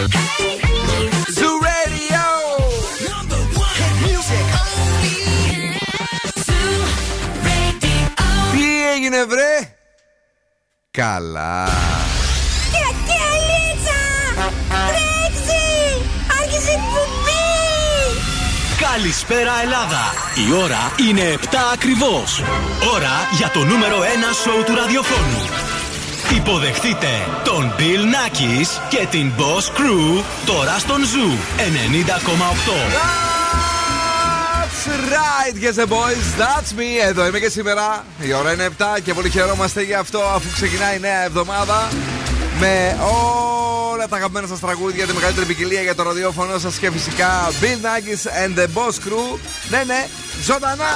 Zoo Radio. Τι έγινε βρε; Καλά Καλησπέρα Ελλάδα! Η ώρα είναι 7 ακριβώς. Ώρα για το νούμερο 1 σοου του ραδιοφώνου. Υποδεχτείτε τον Bill Nackis και την Boss Crew τώρα στον Zoo 90,8. That's right, yes the boys, that's me. Εδώ είμαι και σήμερα. Η ώρα είναι 7 και πολύ χαιρόμαστε γι' αυτό αφού ξεκινάει η νέα εβδομάδα με όλα τα αγαπημένα σας τραγούδια, τη μεγαλύτερη ποικιλία για το ραδιόφωνο σας και φυσικά Bill Nackis and the Boss Crew. Ναι, ναι, ζωντανά!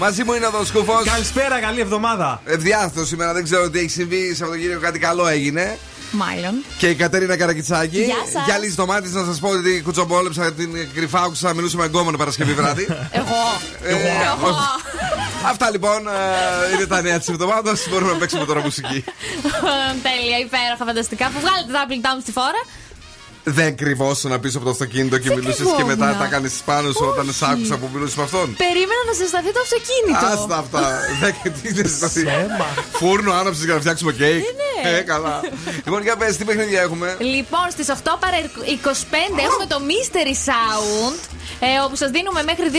Μαζί μου είναι ο Δοσκούφος. Καλησπέρα, καλή εβδομάδα. Ευδιάθετο σήμερα, δεν ξέρω τι έχει συμβεί. Σαββατοκύριακο κάτι καλό έγινε. Μάλλον. Και η Κατερίνα Καρακιτσάκη. Γεια σας. Για λύση το μάτι να σας πω ότι κουτσομπόλεψα την κρυφά άκουσα να μιλούσαμε εγκόμενο Παρασκευή βράδυ. Εγώ. Ε, Εγώ. Αυτά λοιπόν ε, είναι τα νέα της εβδομάδας. Μπορούμε να παίξουμε τώρα μουσική. Τέλεια, υπέροχα, φανταστικά. Που βγάλετε τα Apple Town στη φόρα. Δεν κρυβόσουν πίσω από το αυτοκίνητο και μιλούσες και μετά κρυβόμουν. τα κάνεις πάνω σου όταν σ' άκουσα που μιλούσες με αυτόν. Περίμενα να σε σταθεί το αυτοκίνητο. Άστα αυτά. Δεν τι είναι σταθεί. Φούρνο άναψε για να φτιάξουμε κέικ. ναι. Ε, καλά. Λοιπόν, για πες, τι παιχνίδια έχουμε; Λοιπόν, στις 8 παρα 25 έχουμε το Mystery Sound. Ε, όπου σας δίνουμε μέχρι 2.000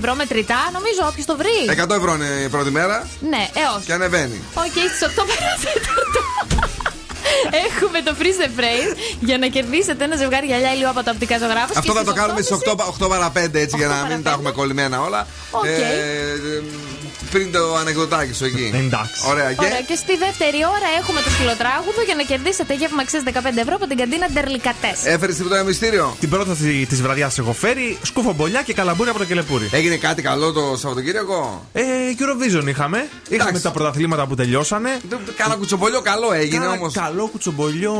ευρώ μετρητά. Νομίζω όποιος το βρει. 100 ευρώ είναι η πρώτη μέρα Ναι, ε, όχι. και ανεβαίνει. Οκ, στις 8 παρα Έχουμε το freeze the phrase για να κερδίσετε ένα ζευγάρι γυαλιά ηλίου από τα οπτικά ζωγράφους. Αυτό θα το κάνουμε στις 8, 8 παρα 5 έτσι για να μην τα έχουμε κολλημένα όλα. Οκ. Ε, πριν το ανεκδοτάκι σου εκεί. Εντάξει. Ωραία, και; Ωραία, και στη δεύτερη ώρα έχουμε το σκυλοτράγουδο για να κερδίσετε γεύμα αξία 15 ευρώ από την καντίνα Ντερλικατές. Έφερες τίποτα ένα μυστήριο; Την πρόταση της βραδιάς έχω φέρει σκούφο και καλαμπούρι από το κελεπούρι. Έγινε κάτι καλό το Σαββατοκύριακο; Ε, Eurovision είχαμε. Είχαμε τα πρωταθλήματα που τελειώσανε. Κάνα κουτσομπολιό καλό έγινε Κάνα όμως. Καλό κουτσομπολιό.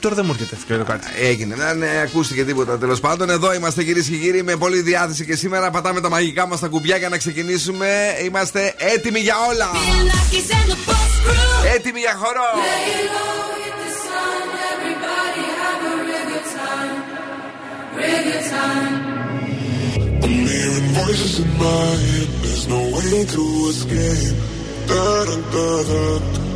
Τώρα δεν μου έρχεται σκέτο κάτι. Έγινε, δεν ε, ακούστηκε τίποτα τέλος πάντων. Εδώ είμαστε κυρίες και κύριοι με πολλή διάθεση και σήμερα πατάμε τα μαγικά μας τα κουμπιά για να ξεκινήσουμε. Είμαστε έτοιμοι για όλα. Έτοιμοι για χορό. I'm hearing voices in my head. There's no way to escape. Da da da da.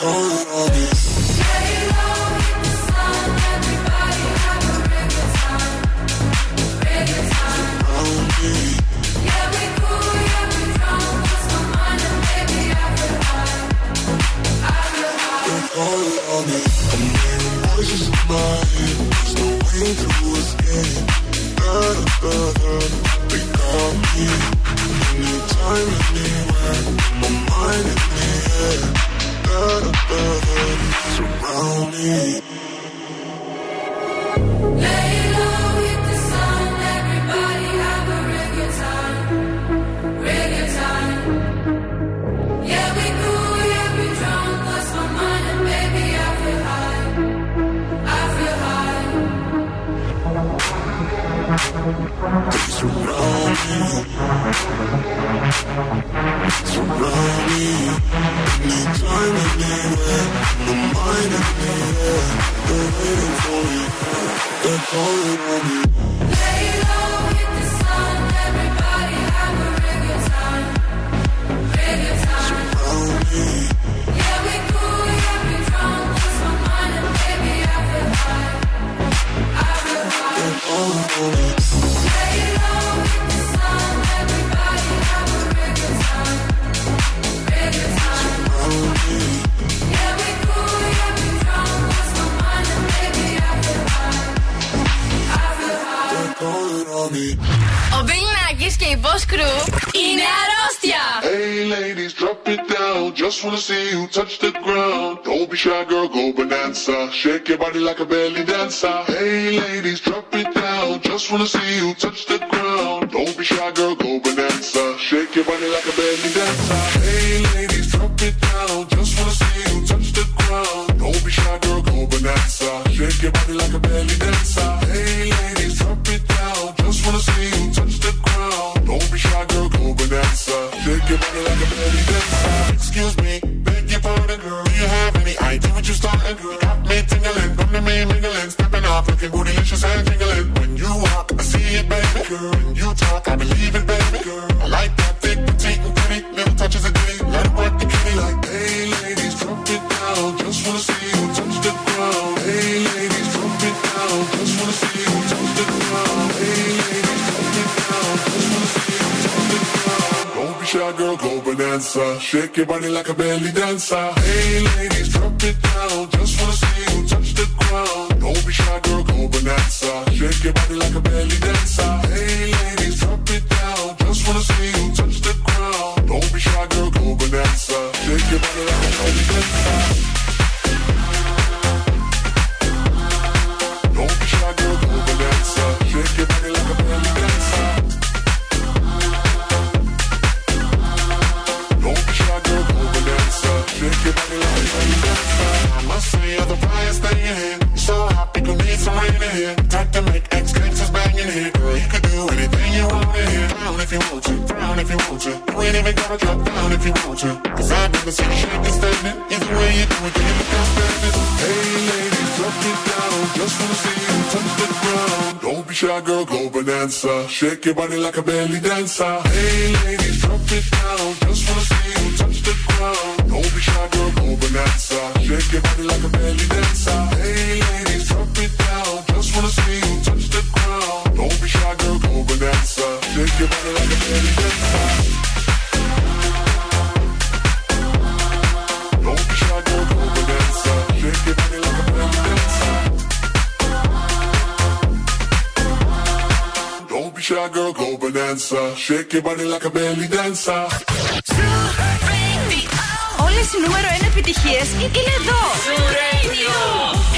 Oh, all here. To make ex gangsters bang in here. Girl, you could do anything you want in here. Down if you want to, down if you want to. You ain't even gotta drop down if you want to. Cause I've never seen you shake and standing. Either way you do it, you look outstanding. Hey ladies, drop it down. Just wanna see you touch the ground. Don't be shy, girl, go bonanza. Shake your body like a belly dancer. Hey ladies, drop it down. Just wanna see you touch the ground. Don't be shy, girl, go bonanza. Shake your body like a belly dancer. Hey ladies, Δεν Όλες οι νούμερο 1 επιτυχίες είναι εδώ. Σουραίμπια.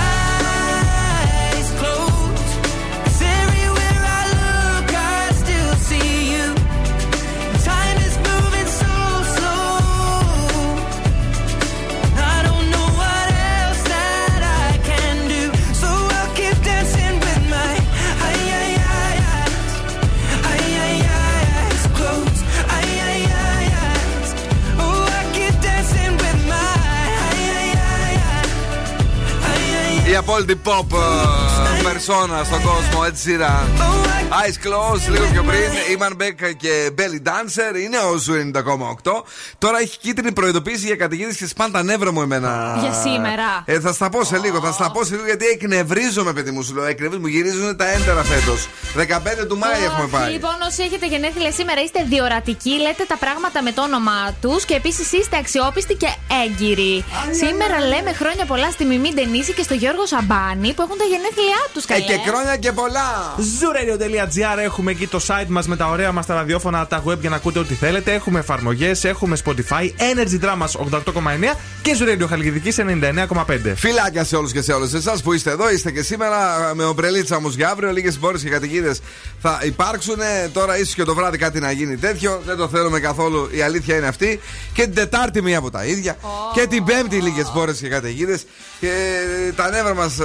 απόλυτη pop ε, περσόνα στον κόσμο, έτσι σειρά. Eyes closed, λίγο πιο πριν. Imanbek και Belly Dancer είναι ο Ζου 90,8. Τώρα έχει κίτρινη προειδοποίηση για καταιγίδες και σπάν τα νεύρα μου εμένα. Για σήμερα. Ε, θα στα πω σε λίγο, θα στα πω σε λίγο γιατί εκνευρίζομαι, παιδί μου. Σου λέω, εκνευρίζομαι, μου γυρίζουν τα έντερα φέτος. 15 του Μάη έχουμε Αχ, πάει. Λοιπόν, όσοι έχετε γενέθλια σήμερα, είστε διορατικοί, λέτε τα πράγματα με το όνομά τους και επίσης είστε αξιόπιστοι και έγκυροι. Σήμερα λέμε χρόνια πολλά στη Μιμή Ντενίση και στο Γιώργο Σαμπάνη που έχουν τα γενέθλιά τους, Ε, καλέ. και χρόνια και πολλά. Zooradio.gr έχουμε εκεί το site μας με τα ωραία μας τα ραδιόφωνα, τα web για να ακούτε ό,τι θέλετε. Έχουμε εφαρμογές, έχουμε Spotify, Energy Drama 88,9 και Zooradio Χαλκιδικής 99,5. Φιλάκια σε όλους και σε όλες εσάς που είστε εδώ. Είστε και σήμερα με ομπρελίτσα όμως για αύριο. Λίγες μπόρες και καταιγίδες θα υπάρξουν. Τώρα ίσως και το βράδυ κάτι να γίνει τέτοιο. Δεν το θέλουμε καθόλου. Η αλήθεια είναι αυτή. Και την Τετάρτη μία από τα ίδια. Και την Πέμπτη λίγες μπόρες και καταιγίδες. Και τα νεύρα μας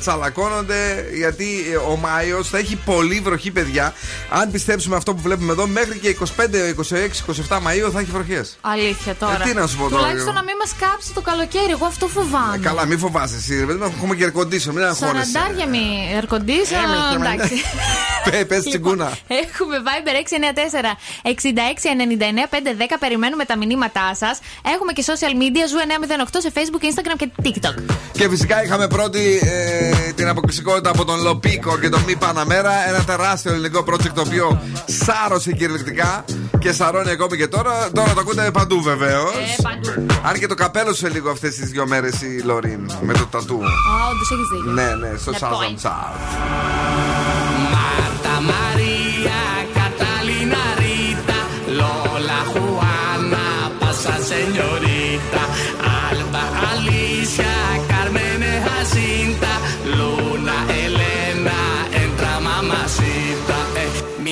τσαλακώνονται γιατί ε, ο Μάιος θα έχει πολύ βροχή, παιδιά. Αν πιστέψουμε αυτό που βλέπουμε εδώ, μέχρι και 25, 26, 27 Μαου θα έχει βροχές. Αλήθεια τώρα. Ε, τι να σου πω τώρα, Τουλάχιστον εγώ. να μην μας κάψει το καλοκαίρι. Εγώ αυτό φοβάμαι. Ε, καλά, μην φοβάσαι εσύ. ρε παιδί μου, Έχουμε και ερκοντήσιο, μην αγχώνεσαι. Σαραντάρια μη ερκοντήσιο. Εντάξει. Πε, πες τσιγκούνα. Λοιπόν, Έχουμε Viber 694 66 99 510. Περιμένουμε τα μηνύματά σας. Έχουμε και social media Ζου 908 σε Facebook, Instagram και TikTok. Και φυσικά είχαμε πρώτη ε, την αποκλειστικότητα από τον Λοπίκο και τον Μη Παναμέρα. Ένα τεράστιο ελληνικό project το οποίο σάρωσε κυριολεκτικά και σαρώνει ακόμη και τώρα. Τώρα το ακούτε παντού βεβαίως. Ε, παντού. Αν και το καπέλο σε λίγο αυτές τις δύο μέρες η Loreen με το τατού. Α, όντως έχεις δίκιο. Ναι, ναι, στο Ναι, Southern point. South. Marta María, Catalina Rita, Lola Juana, pasa señorita,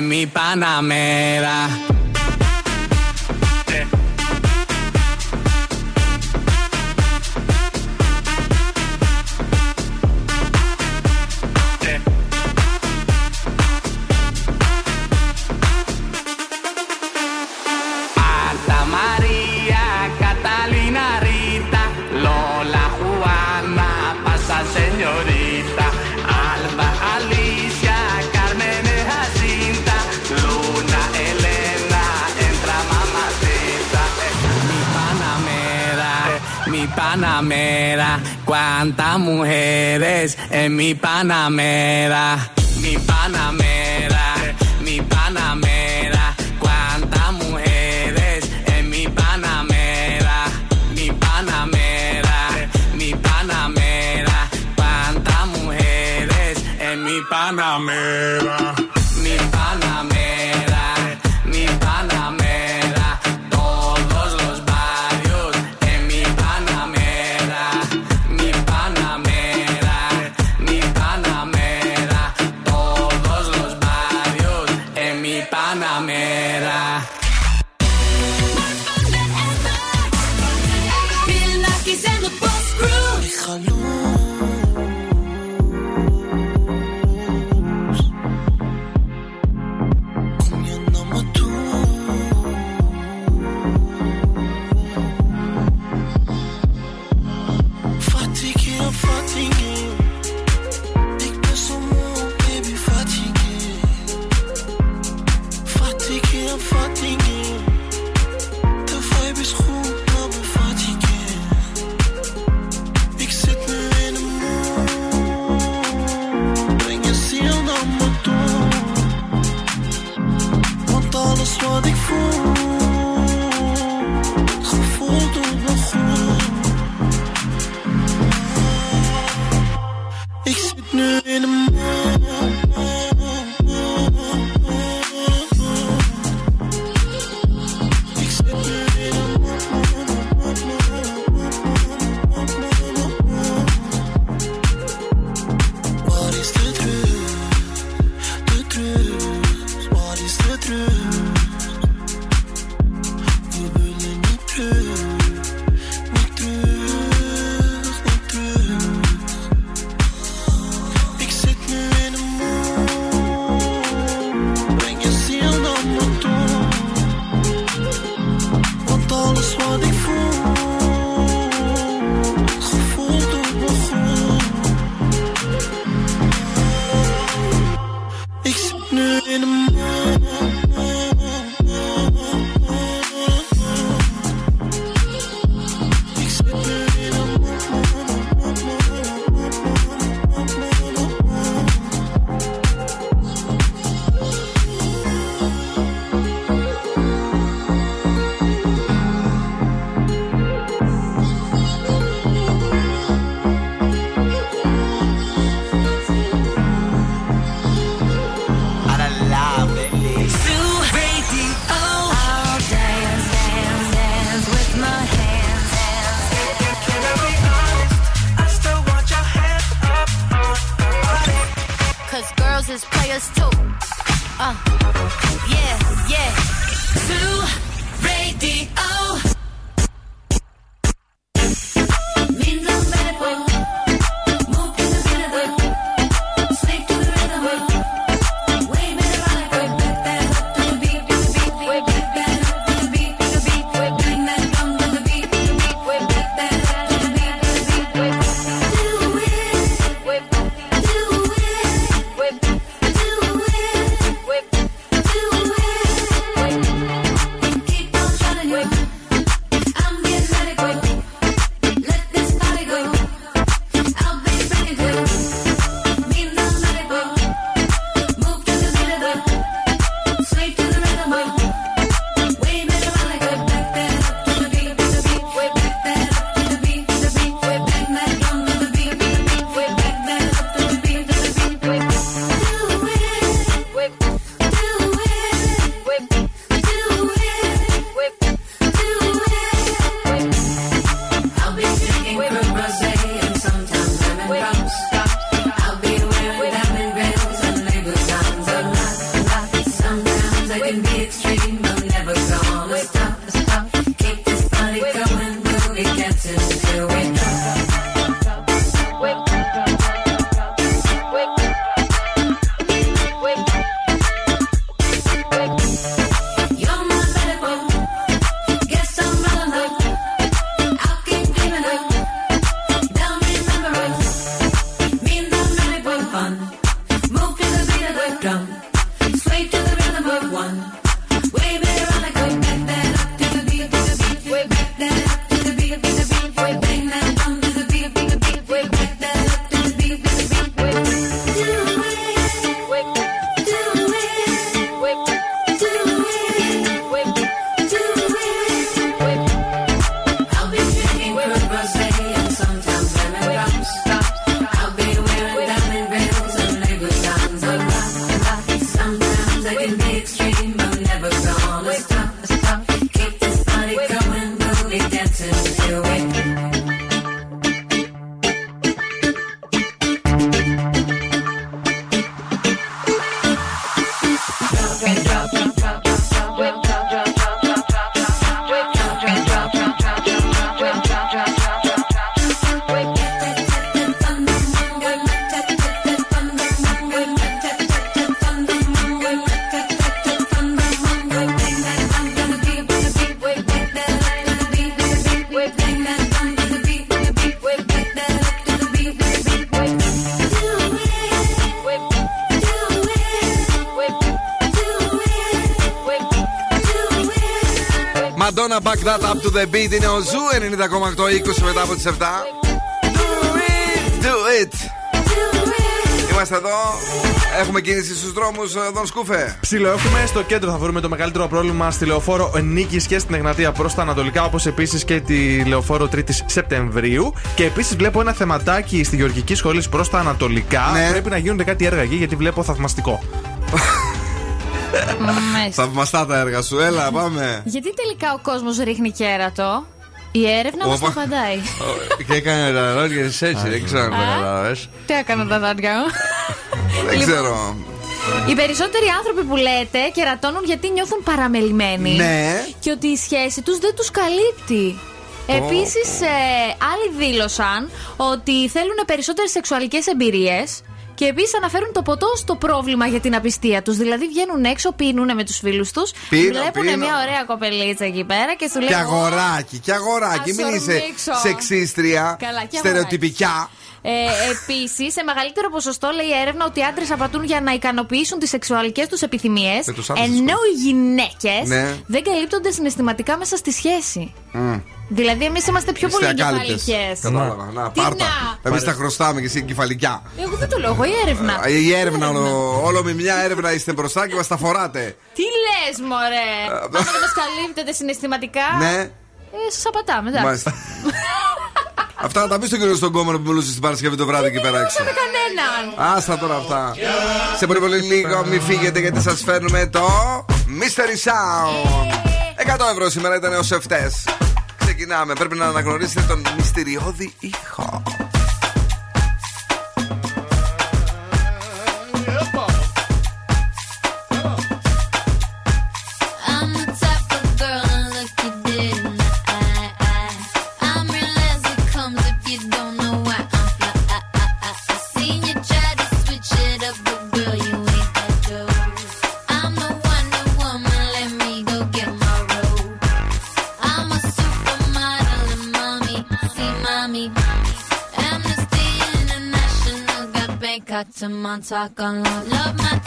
mi panamera. Mi Panamera, mi Panamera, back that up to the beat είναι ο Ζου 90,8 20 μετά από τις 7. Do it, do it. Είμαστε εδώ. Έχουμε κίνηση στους δρόμους, Δον Σκούφε. Ψηλό έχουμε στο κέντρο θα βρούμε το μεγαλύτερο πρόβλημα στη λεωφόρο Νίκης και στην Εγνατία προς τα Ανατολικά, όπως επίσης και τη λεωφόρο 3η Σεπτεμβρίου. Και επίσης βλέπω ένα θεματάκι στη Γεωργική Σχολή προς τα Ανατολικά. Ναι. Πρέπει να γίνονται κάτι έργα εκεί γιατί βλέπω θαυμαστικό. Μάλιστα. Θαυμαστά τα έργα σου, έλα, πάμε. Γιατί τελικά ο κόσμος ρίχνει κέρατο; Η έρευνα μας Όπα. το απαντάει. Και έκανε τα λόγια έτσι, δεν ξέρω αν το Α. κατάλαβε. Τι έκανα τα δόντια μου. Δεν ξέρω. Οι περισσότεροι άνθρωποι που λέτε κερατώνουν γιατί νιώθουν παραμελημένοι. Ναι. Και ότι η σχέση τους δεν τους καλύπτει. Επίσης, ε, άλλοι δήλωσαν ότι θέλουν περισσότερες σεξουαλικές εμπειρίες και επίσης αναφέρουν το ποτό στο πρόβλημα για την απιστία τους. Δηλαδή βγαίνουν έξω, πίνουν με τους φίλους τους, Πίνω, βλέπουν πίνω. μια ωραία κοπελίτσα εκεί πέρα και σου Και λένε. αγοράκι, και αγοράκι. Ας Μην είσαι ορμήξω. σεξίστρια, Καλά, και στερεοτυπικιά. Ε, Επίσης, σε μεγαλύτερο ποσοστό λέει η έρευνα ότι οι άντρες απατούν για να ικανοποιήσουν τις σεξουαλικές τους επιθυμίες. Με τους άντρες Ενώ οι γυναίκες Ναι. δεν καλύπτονται συναισθηματικά μέσα στη σχέση. Μμ. Δηλαδή, εμείς είμαστε πιο πολύ Είστε ακάλυπτες. εγκεφαλικέ. Κατάλαβα. Να, Τι πάρτα. να; Εμείς τα χρωστάμε και εσύ εγκεφαλικιά. Εγώ δεν το λέω, εγώ η έρευνα. Η έρευνα, όλο, όλο με μια έρευνα είστε μπροστά και μας τα φοράτε. Τι λες, μωρέ! Αν δεν μας καλύπτεται συναισθηματικά. Ναι, Ε, σας απατάμε, εντάξει. μάλιστα. Αυτά να τα πεις στον κύριο στον κόμμα που μιλούσε στην Παρασκευή το βράδυ εκεί πέρα έξω. Με κανέναν. Άστα τώρα αυτά. Σε πολύ πολύ λίγο μην φύγετε γιατί σας φέρνουμε το Mystery Sound. 100 ευρώ σήμερα ήταν ως ευτές. Ξεκινάμε. Πρέπει να αναγνωρίσετε τον μυστηριώδη ήχο. got some on talk on love. Love my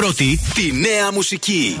πρώτη τη νέα μουσική.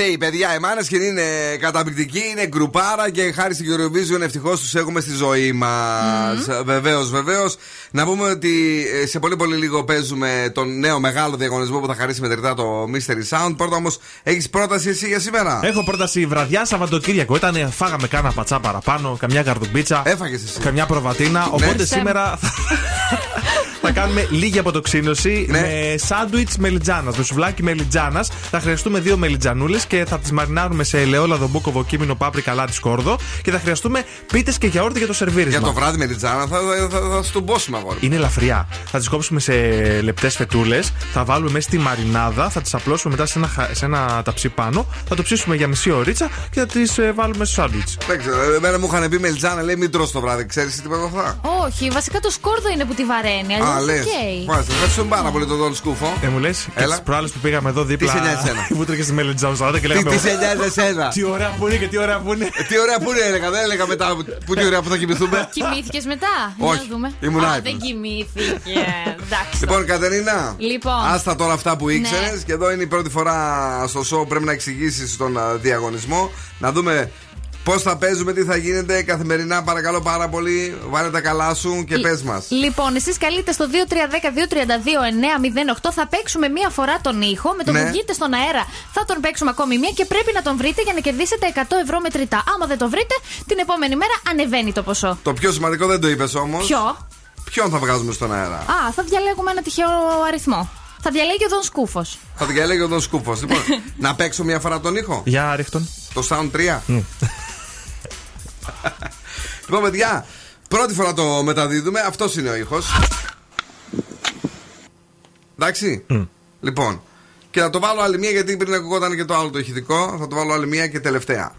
Θεοί, θεοί, παιδιά, οι μάνε και είναι καταπληκτικοί, είναι γκρουπάρα και χάρη στην Eurovision ευτυχώς τους έχουμε στη ζωή μας. Βεβαίως, βεβαίως. Να πούμε ότι ε, σε πολύ πολύ λίγο παίζουμε τον νέο μεγάλο διαγωνισμό που θα χαρίσει μετρητά το Mystery Sound. Πρώτα όμως, έχεις πρόταση εσύ για σήμερα; Έχω πρόταση βραδιά Σαββατοκύριακο. Ήταν, φάγαμε κάνα πατσά παραπάνω, καμιά καρδουμπίτσα. Έφαγες εσύ. Καμιά προβατίνα. Οπότε σήμερα θα, θα κάνουμε λίγη αποτοξίνωση Ναι. με σάντουιτς μελιτζάνας. Με σουβλάκι μελιτζάνας. Θα χρειαστούμε δύο μελιτζανούλες και θα τις μαρινάρουμε σε ελαιόλαδο μπούκοβο κείμενο πάπρικα λάδι σκόρδο. Και θα χρειαστούμε πίτες και γιαούρτι για το σερβίρισμα. Για το βράδυ με την Τζάνα θα, θα, θα, θα στον πόσουμε αγόρι. Είναι ελαφριά. Θα τις κόψουμε σε λεπτές φετούλες. Θα βάλουμε μέσα στη μαρινάδα. Θα τις απλώσουμε μετά σε ένα, χα- σε ένα ταψί πάνω. Θα το ψήσουμε για μισή ωρίτσα και θα τις βάλουμε στο σάντουιτς. Δεν ξέρω, εμένα μου είχαν πει Μελιτζάνα, λέει μην τρως το βράδυ. Ξέρεις τι είπα αυτά. Όχι, βασικά το σκόρδο είναι που τη βαραίνει. Α, Αλλιώ λε. οκ. Μάλιστα, ευχαριστούμε πάρα πολύ τον Δον Σκούφο. Ε, μου λες, και Έλα. τις προάλλες που πήγαμε εδώ δίπλα. Τι σε νοιάζει εσένα; Που έτρεχε στη Μελιτζάου και Τι, λέγαμε. τι σε νοιάζει εσένα; Τι ωραία που είναι και τι ωραία που είναι. Ε, Τι ωραία που είναι, έλεγα. Δεν έλεγα μετά που τι ωραία που θα κοιμηθούμε. Κοιμήθηκες μετά; Όχι. Για να δούμε. Ήμουν Α, άϊπνος. δεν κοιμήθηκες. Εντάξει. Λοιπόν, Κατερίνα. Λοιπόν. Άστα τώρα αυτά που ήξερες. Ναι. Και εδώ είναι η πρώτη φορά στο show. Πρέπει να εξηγήσεις τον α, διαγωνισμό. Να δούμε πώς θα παίζουμε, τι θα γίνεται καθημερινά. Παρακαλώ πάρα πολύ. Βάλε τα καλά σου και πες μας. Λοιπόν, εσείς καλείτε στο 2310-232-908. Θα παίξουμε μία φορά τον ήχο. Με το Ναι. που βγείτε στον αέρα θα τον παίξουμε ακόμη μία και πρέπει να τον βρείτε για να κερδίσετε 100 ευρώ μετρητά. Άμα δεν το βρείτε, την επόμενη μέρα ανεβαίνει το ποσό. Το πιο σημαντικό δεν το είπες όμως. Ποιο; Ποιον θα βγάζουμε στον αέρα; Α, θα διαλέγουμε ένα τυχαίο αριθμό. Θα διαλέγει ο Δον Σκούφος. Θα την διαλέγει ο Δον Σκούφος. Λοιπόν, να παίξω μια φορά τον ήχο; Για ρίχτον. Το Sound 3. Λοιπόν, παιδιά, πρώτη φορά το μεταδίδουμε. Αυτός είναι ο ήχος. Εντάξει; Λοιπόν, και θα το βάλω άλλη μία γιατί πριν ακουγόταν και το άλλο το ηχητικό. Θα το βάλω άλλη μία και τελευταία.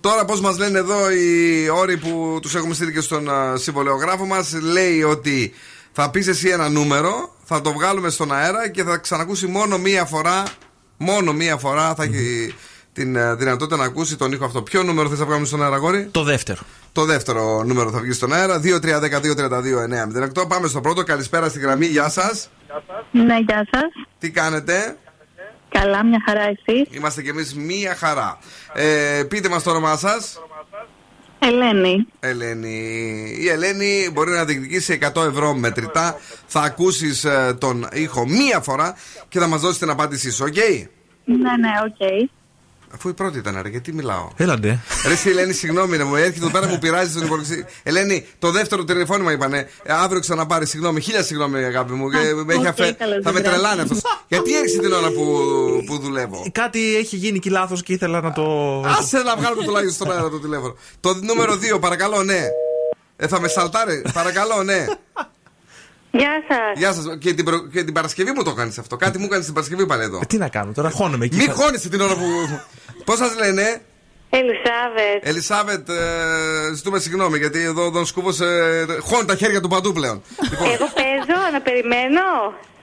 Τώρα, πώς μας λένε εδώ οι όροι που τους έχουμε στείλει και στον α, συμβολεογράφο μας, λέει ότι θα πεις εσύ ένα νούμερο, θα το βγάλουμε στον αέρα και θα ξανακούσει μόνο μία φορά. Μόνο μία φορά θα έχει την α, δυνατότητα να ακούσει τον ήχο αυτό. Ποιο νούμερο θες να βγάλουμε στον αέρα, αγόρι; Το δεύτερο. Το δεύτερο νούμερο θα βγει στον αέρα. 2-3-10-2-32-9-08. Πάμε στο πρώτο. Καλησπέρα στη γραμμή. Γεια σας. Ναι, γεια σας. Τι κάνετε; Καλά, μια χαρά εσείς. Είμαστε κι εμείς μία χαρά. Ε, πείτε μας το όνομά σας. Ελένη. Ελένη. Η Ελένη μπορεί να διεκδικήσει 100 ευρώ μετρητά. Θα ακούσεις τον ήχο μία φορά και θα μας δώσεις την απάντησή σου, οκ; Ναι, ναι, οκ. Αφού η πρώτη ήταν, ρε, γιατί μιλάω; Έλα ντε. Ρε, εσύ, Ελένη, συγγνώμη, να μου έρχεται εδώ πέρα μου πειράζει τον υπολογιστή. Ελένη, το δεύτερο τηλεφώνημα είπανε. Ε, αύριο ξαναπάρει, συγγνώμη, χίλια συγγνώμη, αγάπη μου. Ε, με έχει οκ, αφέ- καλώς, Θα με δεν τρελάνε πειράζει. αυτός. γιατί έρχεσαι την ώρα που, που δουλεύω; Κάτι έχει γίνει εκεί λάθος και ήθελα να το. Άσε να βγάλω τουλάχιστον στον αέρα το τηλέφωνο. Το νούμερο 2, παρακαλώ, ναι. Ε, θα με σαλτάρει, παρακαλώ, ναι. Γεια σας. Γεια σας. Και, την προ- και την Παρασκευή μου το κάνεις αυτό. Κάτι μου έκανε την Παρασκευή πάλι εδώ. Ε, Τι να κάνω τώρα, χώνομαι εκεί. Μην Θα- χώνεσαι την ώρα που. Πώς σας λένε, Ελισάβετ. Ελισάβετ, ε, ζητούμε συγγνώμη γιατί εδώ ο Δον Σκούβο ε, χώνει τα χέρια του παντού πλέον. Λοιπόν, Εγώ παίζω, να περιμένω.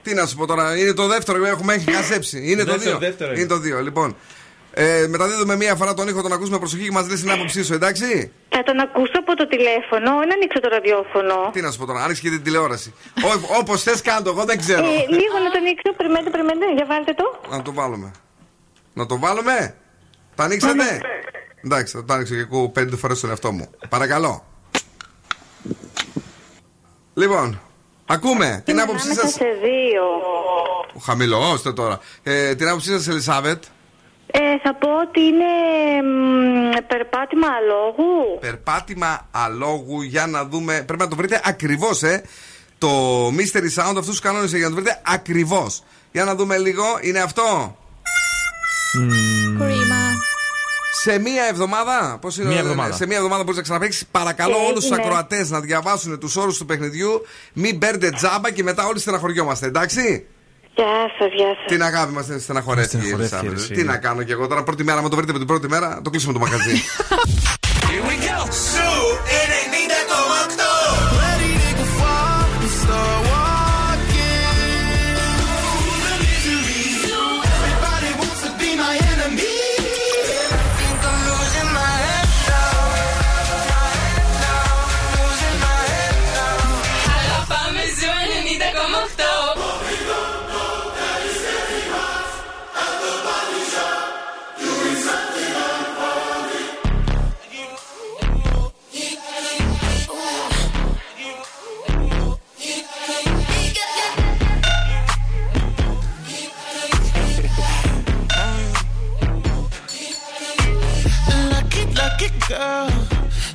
τι να σου πω τώρα, είναι το δεύτερο, έχουμε έχει χασέψει. Είναι το Δεύτερο, δύο. δεύτερο είναι είναι. το δύο, λοιπόν. Ε, μεταδίδουμε μία φορά τον ήχο, τον ακούσουμε προσοχή και μας λες την άποψή σου, εντάξει; Θα τον ακούσω από το τηλέφωνο ή να ανοίξω το ραδιόφωνο. Τι να σου πω τώρα, άνοιξε και την τηλεόραση. Όπως θες, κάντο, εγώ δεν ξέρω. Ε, λίγο να το ανοίξω, περιμένετε, περιμένετε, για βάλτε το. Να το βάλουμε. Να το βάλουμε; Τα ανοίξατε; Εντάξει, θα το άνοιξω και ακούω πέντε φορές τον εαυτό μου. Παρακαλώ. Λοιπόν, ακούμε την άποψή Ανάμεσα σας. σε δύο. Χαμηλώστε τώρα. Ε, την άποψή σας, Ελισάβετ. Ε, θα πω ότι είναι μ, περπάτημα αλόγου. Περπάτημα αλόγου για να δούμε. Πρέπει να το βρείτε ακριβώς, ε. Το mystery sound αυτούς τους κανόνες για να το βρείτε ακριβώς. Για να δούμε λίγο. Είναι αυτό. Κρίμα. Σε μία εβδομάδα. Πώς είναι, Μία ε, εβδομάδα. Σε μία εβδομάδα μπορείς να ξαναπέξει. Παρακαλώ Ε, όλους τους είναι. ακροατές να διαβάσουν τους όρους του παιχνιδιού. Μην παίρνετε τζάμπα και μετά όλοι στεναχωριόμαστε, εντάξει; Γεια σας, γεια σας. Την αγάπη μας την στεναχωρέθηκε η Στεναχωρέθηκε, Ελισάβετ. εσύ. Τι να κάνω κι εγώ τώρα, πρώτη μέρα, με το βρείτε με την πρώτη μέρα, το κλείσουμε το μαγαζί. Πάμε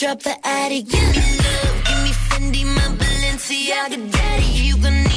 drop the attic, give me love, give me Fendi, my Balenciaga, daddy. You gonna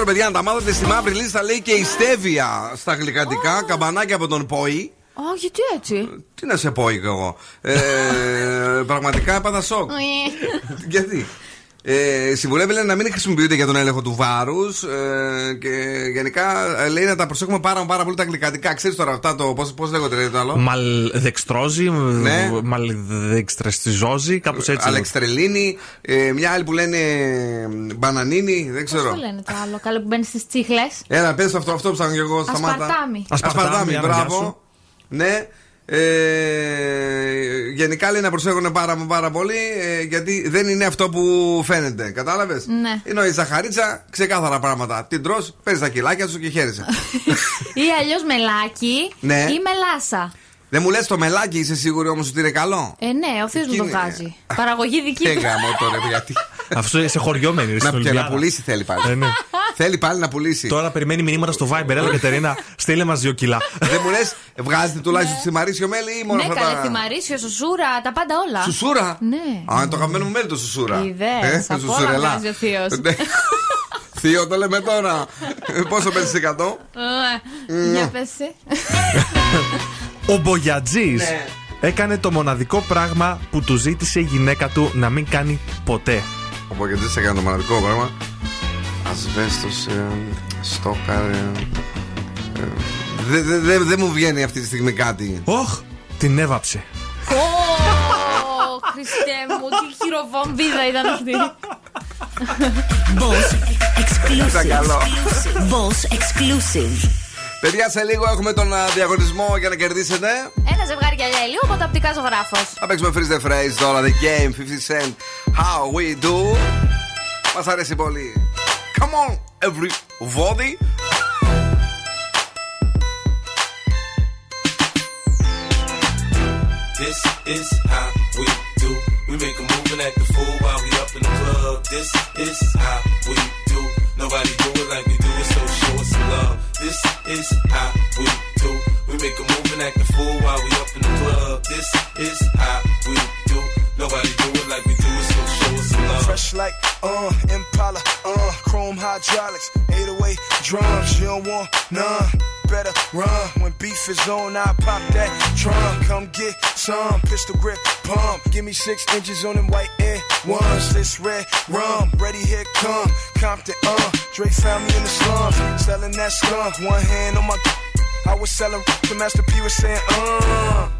ξέρω, παιδιά, αν τα μάθατε στη μαύρη λίστα λέει και η στέβια στα γλυκαντικά, καμπανάκια από τον Πόη. Ω, γιατί έτσι; Τι να σε πω εγώ. Ε, πραγματικά έπαθα σοκ. Γιατί; Ε, συμβουλεύει λέει, να μην χρησιμοποιούνται για τον έλεγχο του βάρους ε, και γενικά ε, λέει να τα προσέχουμε πάρα, πάρα πολύ τα γλυκαντικά. Ξέρεις τώρα αυτά το. Πώς λέγονται λέει, το άλλο; Μαλδεξτρόζη, Ναι. μαλδεξτρεστιζόζη, κάπως έτσι. Αλεξτρελίνη, ε, μια άλλη που λένε ε, μπανανίνη, δεν Πώς ξέρω. το λένε το άλλο, καλό που μπαίνεις στις τσίχλες; Ένα πες αυτό, αυτό ψάχνω και εγώ. Σταμάτα. Ασπαρτάμι. Ασπαρτάμι, Ασπαρτάμι, άρα, γεια μπράβο. σου. Ναι. Ε, γενικά λέει να προσέχουν πάρα, πάρα πολύ ε, γιατί δεν είναι αυτό που φαίνεται. Κατάλαβες; Ναι. Ενώ η ζαχαρίτσα ξεκάθαρα πράγματα. Την τρώ, παίρνεις τα κιλάκια σου και χαίρεσαι. Ή αλλιώς μελάκι Ναι. ή μελάσα. δεν μου λες το μελάκι, είσαι σίγουρη όμως ότι είναι καλό; Ε, ναι, ο θείο μου το Εκείνη- βγάζει. Παραγωγή δική Δεν του. γάμω τώρα, γιατί. Αυτό σε χωριό μένει. ρε, να, στην και να Ολυμπιάδα. πουλήσει θέλει πάλι. Ε, ναι. θέλει πάλι να πουλήσει. Τώρα περιμένει μηνύματα στο Viber. Έλα, Κατερίνα, στείλε μας δύο κιλά. δεν μου λες, βγάζετε τουλάχιστον θυμαρίσιο μέλι ή μόνο Ναι, αυτά καλέ, τα. θυμαρίσιο, σουσούρα, τα πάντα όλα. Σουσούρα; Ναι. Α, το αγαπημένο μου μέλι το σουσούρα. Ιδέες, Ε, από όλα σουσουρελά. βγάζει ο θείος. Ναι. Θείο, το λέμε τώρα. Ε, Πόσο παίρνει εκατό; Ε, Για πες εσύ. Ο Μπογιατζής Ναι. έκανε το μοναδικό πράγμα που του ζήτησε η γυναίκα του να μην κάνει ποτέ. Ο Μποκετζή έκανε το μοναδικό πράγμα. Ασβέστος, στόκαρ. Δεν δε, δε, δε μου βγαίνει αυτή τη στιγμή κάτι. Όχ, την έβαψε. Ω, Χριστέ μου, τι χειροβομβίδα ήταν αυτή. Boss Ήταν exclusive. καλό. Boss exclusive. Παιδιά, σε λίγο έχουμε τον α, διαγωνισμό για να κερδίσετε. Ένα ζευγάρι γυαλιά ηλίου από τα οπτικά ζωγράφο. Θα παίξουμε freeze the phrase τώρα, the game, 50 cent. How we do. Μα αρέσει πολύ. Come on, everybody. This is how we do. We make a move and act the fool while we up in the club. This is how we do. Nobody do it like we This is how we do. We make a move and act the fool while we up in the club. This is how we do. Nobody do it like. Fresh like, uh, hydraulics, 808 drums. You don't want none. Better run when beef is on. I pop that trunk. Come get some pistol grip pump. Give me six inches on them white air ones. This red rum, ready here come. Compton, uh. Dre found me in the slums, selling that skunk. One hand on my. I was selling. The Master P was saying, uh.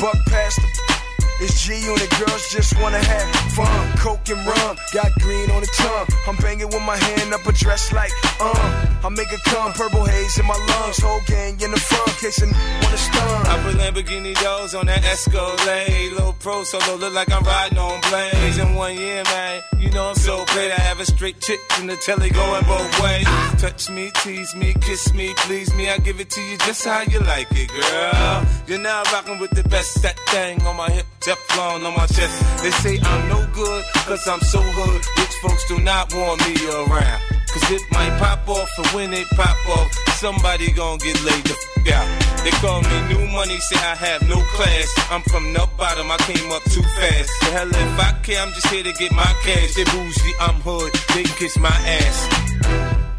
Buck past the. It's G Unit, girls just wanna have fun. Coke and rum, got green on the tongue. I'm banging with my hand up a dress like, um. I make it come, purple haze in my lungs. Whole gang in the front, case a wanna stun. I put Lamborghini doors on that Escalade. Pro solo, look like I'm riding on blades. In one year, man, you know I'm so paid. I have a straight chick in the telly going both ways. Touch me, tease me, kiss me, please me. I give it to you just how you like it, girl. You're now rocking with the best. That thing on my hip, Teflon on my chest. They say I'm no good, cause I'm so hood. Rich folks do not want me around. Cause it might pop off, and when it pop off, somebody gon' get laid the out. They call me new money, say I have no class. I'm from the bottom, I came up too fast. The hell if I care, I'm just here to get my cash. They bougie, I'm hood, they can kiss my ass.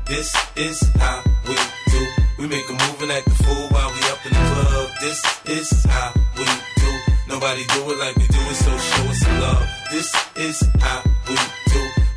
This is how we do. We make a move and act the fool while we up in the club. This is how we do. Nobody do it like we do it, so show us some love. This is how we do.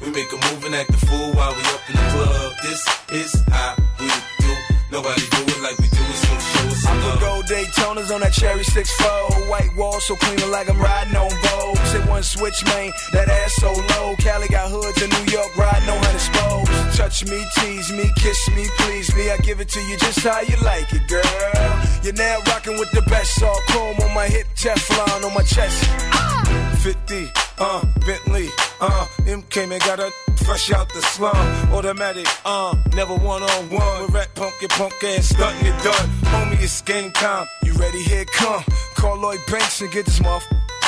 We make a move and act the fool while we up in the club. This is how we do. Nobody do it like we do it, so show us I some put love. gold Daytonas on that cherry 6-4 White wall so clean like I'm riding on Vogue. Say one switch, man, that ass so low. Cali got hoods in New York, riding on hundred spokes. Touch me, tease me, kiss me, please me. I give it to you just how you like it, girl. You're now rocking with the best All chrome on my hip, Teflon on my chest ah! 50, uh, Bentley, uh, M came and got her fresh out the slum. Automatic, uh, never one on one. Rat punk, get punk ass, stunting it done. Homie, it's game time. You ready? Here come. Call Lloyd Banks and get this muff.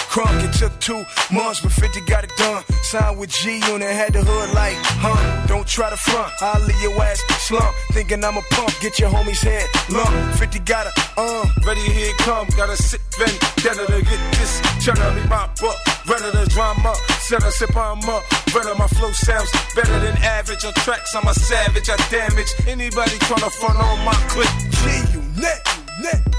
Crunk, it took two months, but 50 got it done. Signed with G Unit, had the hood like, huh? Don't try to front, I'll leave your ass slump. Thinking I'm a pump, get your homie's head lump. 50 got it, uh. Ready, here come. Got a sick vendetta to get this. Cheddar me my book. To drama. Set a sip on up. Better my flow sounds better than average. On tracks, I'm a savage. I damage anybody tryna front on my clip. G Unit, Unit.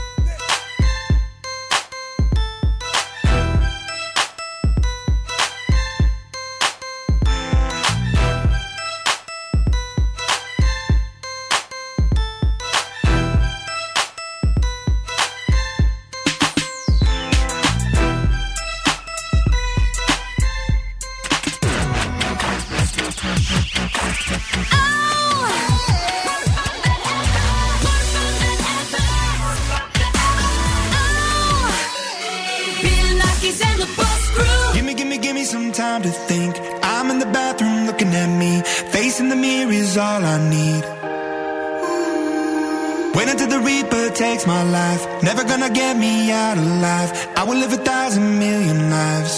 Life. Never gonna get me out alive. I will live a thousand million lives.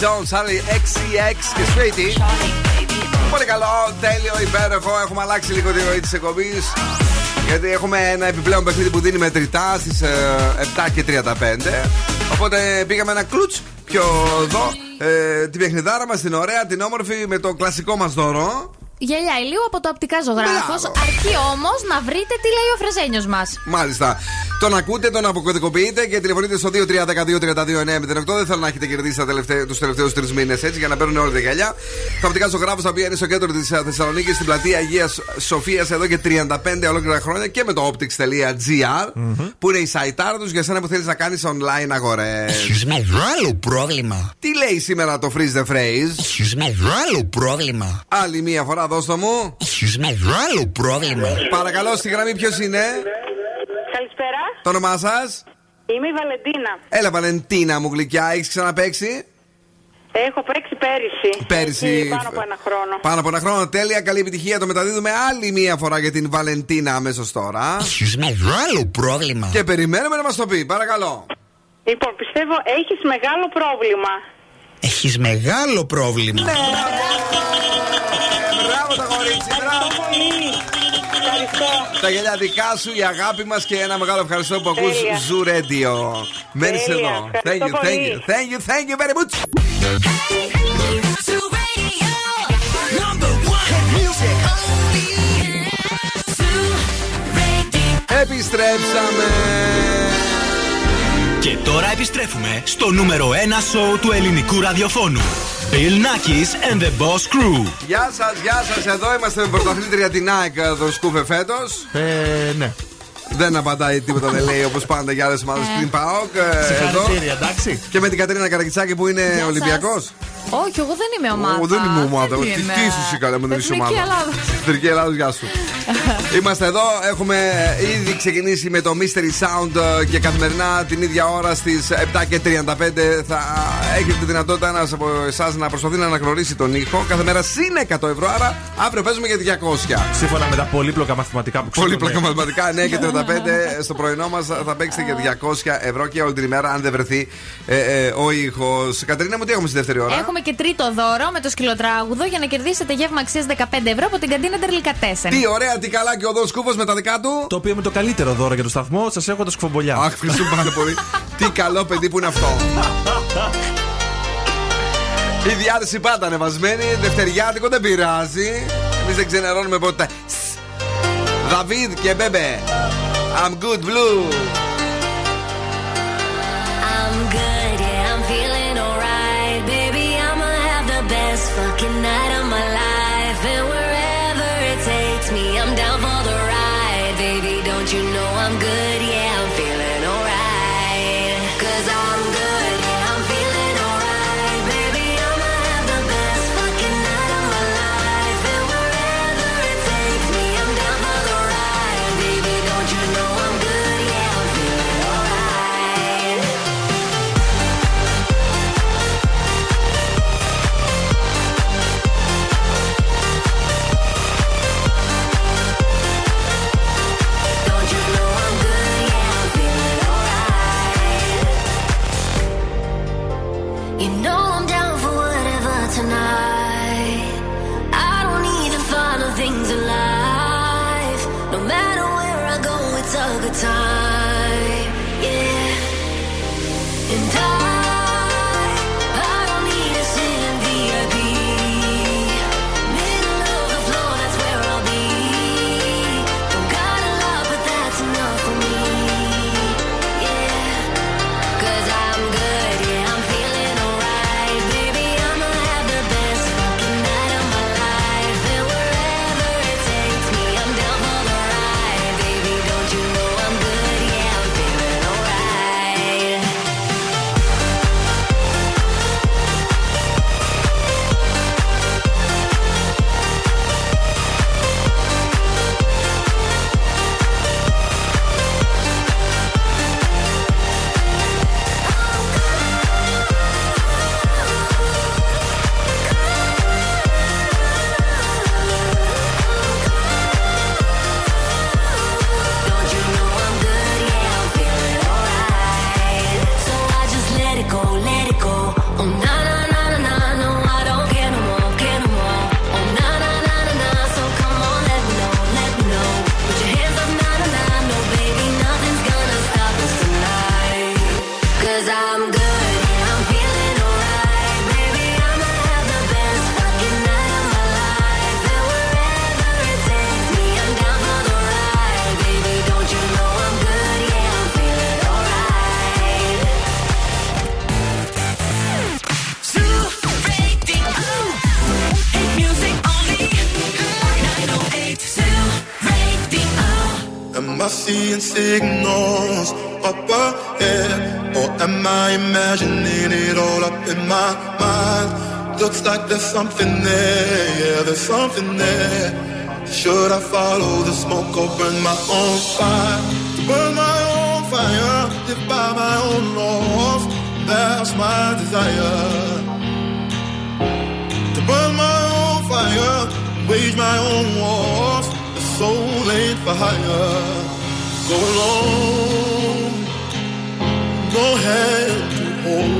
Jones, Harley XCX και Sweetie. Πολύ καλό, τέλειο, υπέροχο. Έχουμε αλλάξει λίγο τη ροή της εκπομπής. Γιατί έχουμε ένα επιπλέον παιχνίδι που δίνει μετρητά στις 7 και 35. Οπότε πήγαμε ένα κλουτς πιο εδώ. Ε, την παιχνιδάρα μας, την ωραία, την όμορφη με το κλασικό μας δώρο. Γυαλιά ηλίου από το οπτικά ζωγράφος. Μπράβο. Αρκεί όμως να βρείτε τι λέει ο φρεζένιος μας. Μάλιστα. Τον ακούτε, τον αποκωδικοποιείτε και τηλεφωνείτε στο 2312-32-32-908. Δεν θέλω να έχετε κερδίσει τους τελευταίους τρεις μήνες έτσι για να παίρνουν όλα τα γυαλιά. Τα οπτικά ζωγράφος τα οποία είναι στο κέντρο της Θεσσαλονίκης, στην πλατεία Αγίας Σοφίας εδώ και 35 ολόκληρα χρόνια και με το optics.gr που είναι η σαϊτάρα τους για σένα που θέλεις να κάνεις online αγορές. Έχεις μεγάλο πρόβλημα. Τι λέει σήμερα το freeze the phrase; Έχεις μεγάλο πρόβλημα. Άλλη μία φορά, δώστο μου. Έχεις μεγάλο πρόβλημα. Παρακαλώ, στη γραμμή ποιος είναι; Καλησπέρα. Το όνομά σας; Είμαι η Βαλεντίνα. Έλα, Βαλεντίνα μου γλυκιά, έχεις ξαναπέξει; Έχω παίξει πέρυσι. Πέρυσι. Έχει Πάνω από ένα χρόνο. Πάνω από ένα χρόνο, τέλεια, καλή επιτυχία. Το μεταδίδουμε άλλη μία φορά για την Βαλεντίνα αμέσως τώρα. Έχεις μεγάλο πρόβλημα. Και περιμένουμε να μας το πει, παρακαλώ. Λοιπόν, πιστεύω έχεις μεγάλο πρόβλημα. Έχεις μεγάλο πρόβλημα. Ναι. Μπράβο τα κορίτσι, μπράβο. Τα γελιά δικά σου, η αγάπη μας και ένα μεγάλο ευχαριστώ που ακούς Τέλεια. Zoo Radio. Μένεις Τέλεια, εδώ. Thank ευχαριστώ you, thank πολύ. you, thank you, thank you very much. Επιστρέψαμε. Και τώρα επιστρέφουμε στο νούμερο 1 σοου του ελληνικού ραδιοφώνου. Bill Nackis and the Boss Crew. Γεια σας, γεια σας. Εδώ είμαστε με πρωταθλήτρια την ΑΕΚ ε, τον Σκούφε φέτος. Ε, ναι. Δεν απαντάει τίποτα, δεν λέει όπως πάντα για άλλες ομάδες πριν ΠΑΟΚ. ε, Συγχαρητήρια, εντάξει. Και με την Κατρίνα Καρακιτσάκη που είναι σας. Ολυμπιακός. Όχι, εγώ δεν είμαι ομάδα. Δεν είμαι ομάδα. Δεν Τι είμαι. τι είσαι καλά με την είσαι Εθνική ομάδα. Ελλάδα. Εθνική Ελλάδα, γεια σου. Είμαστε εδώ, έχουμε ήδη ξεκινήσει με το Mystery Sound ε, και καθημερινά την ίδια ώρα στις 7 και 35 θα έχετε τη δυνατότητα ένας από εσάς να προσπαθεί να αναγνωρίσει τον ήχο. Κάθε μέρα συν 100 ευρώ, άρα αύριο παίζουμε για 200. Σύμφωνα με τα πολύπλοκα μαθηματικά που ξέρουμε. Πολύπλοκα μαθηματικά, 9 και 35 στο πρωινό μας θα παίξετε για 200 ευρώ και όλη την ημέρα αν δεν βρεθεί ε, ε, ο ήχος. Κατερίνα μου, τι έχουμε στη δεύτερη ώρα; Έχουμε και τρίτο δώρο με το σκυλοτράγουδο για να κερδίσετε γεύμα αξίας 15 ευρώ από την καντίνα Τερλικατέσεν. Τι ωραία, τι καλά και ο Δόν Σκούφο με τα δικά του. Το οποίο με το καλύτερο δώρο για το σταθμό σας έχω τα σκουφομπολιά. Αχ, ευχαριστούμε πάρα πολύ. Τι καλό παιδί που είναι αυτό; Η διάθεση πάντα ανεβασμένη, δευτεριάτικο δεν πειράζει. Εμείς δεν ξενερώνουμε ποτέ. Σ. Δαβίδ και Μπέμπε. I'm good blue. I'm good, yeah, I'm feeling alright. Baby, I'ma have the best fucking night of my life. And wherever in my mind? Looks like there's something there, yeah, there's something there. Should I follow the smoke or burn my own fire? To burn my own fire, live by my own laws. That's my desire. To burn my own fire, wage my own wars. The soul ain't for hire. Go alone, no hand to hold.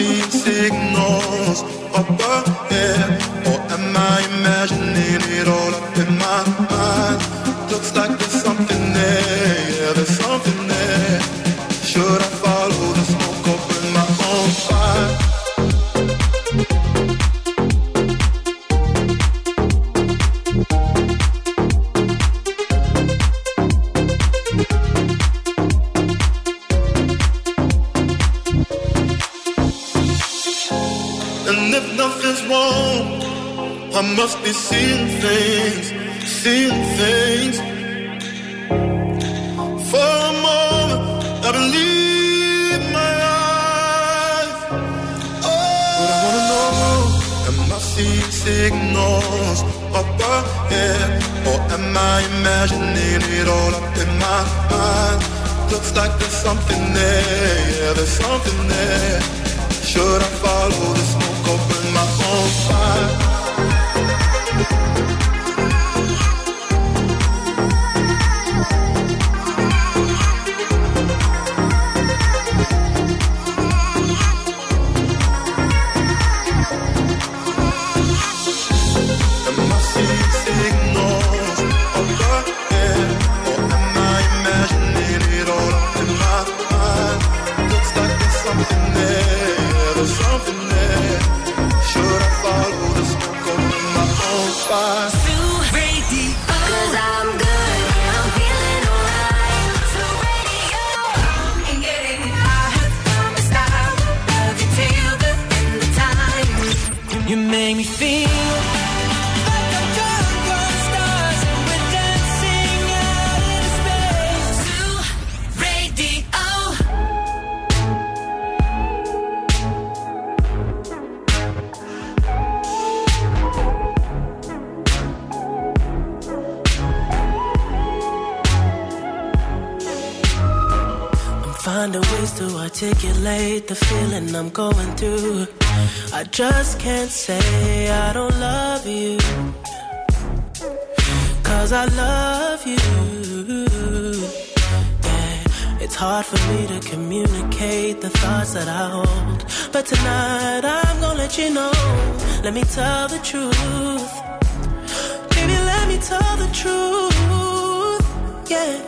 see signals up ahead, or am I imagining it all up? Let me tell the truth. Baby, let me tell the truth. Yeah.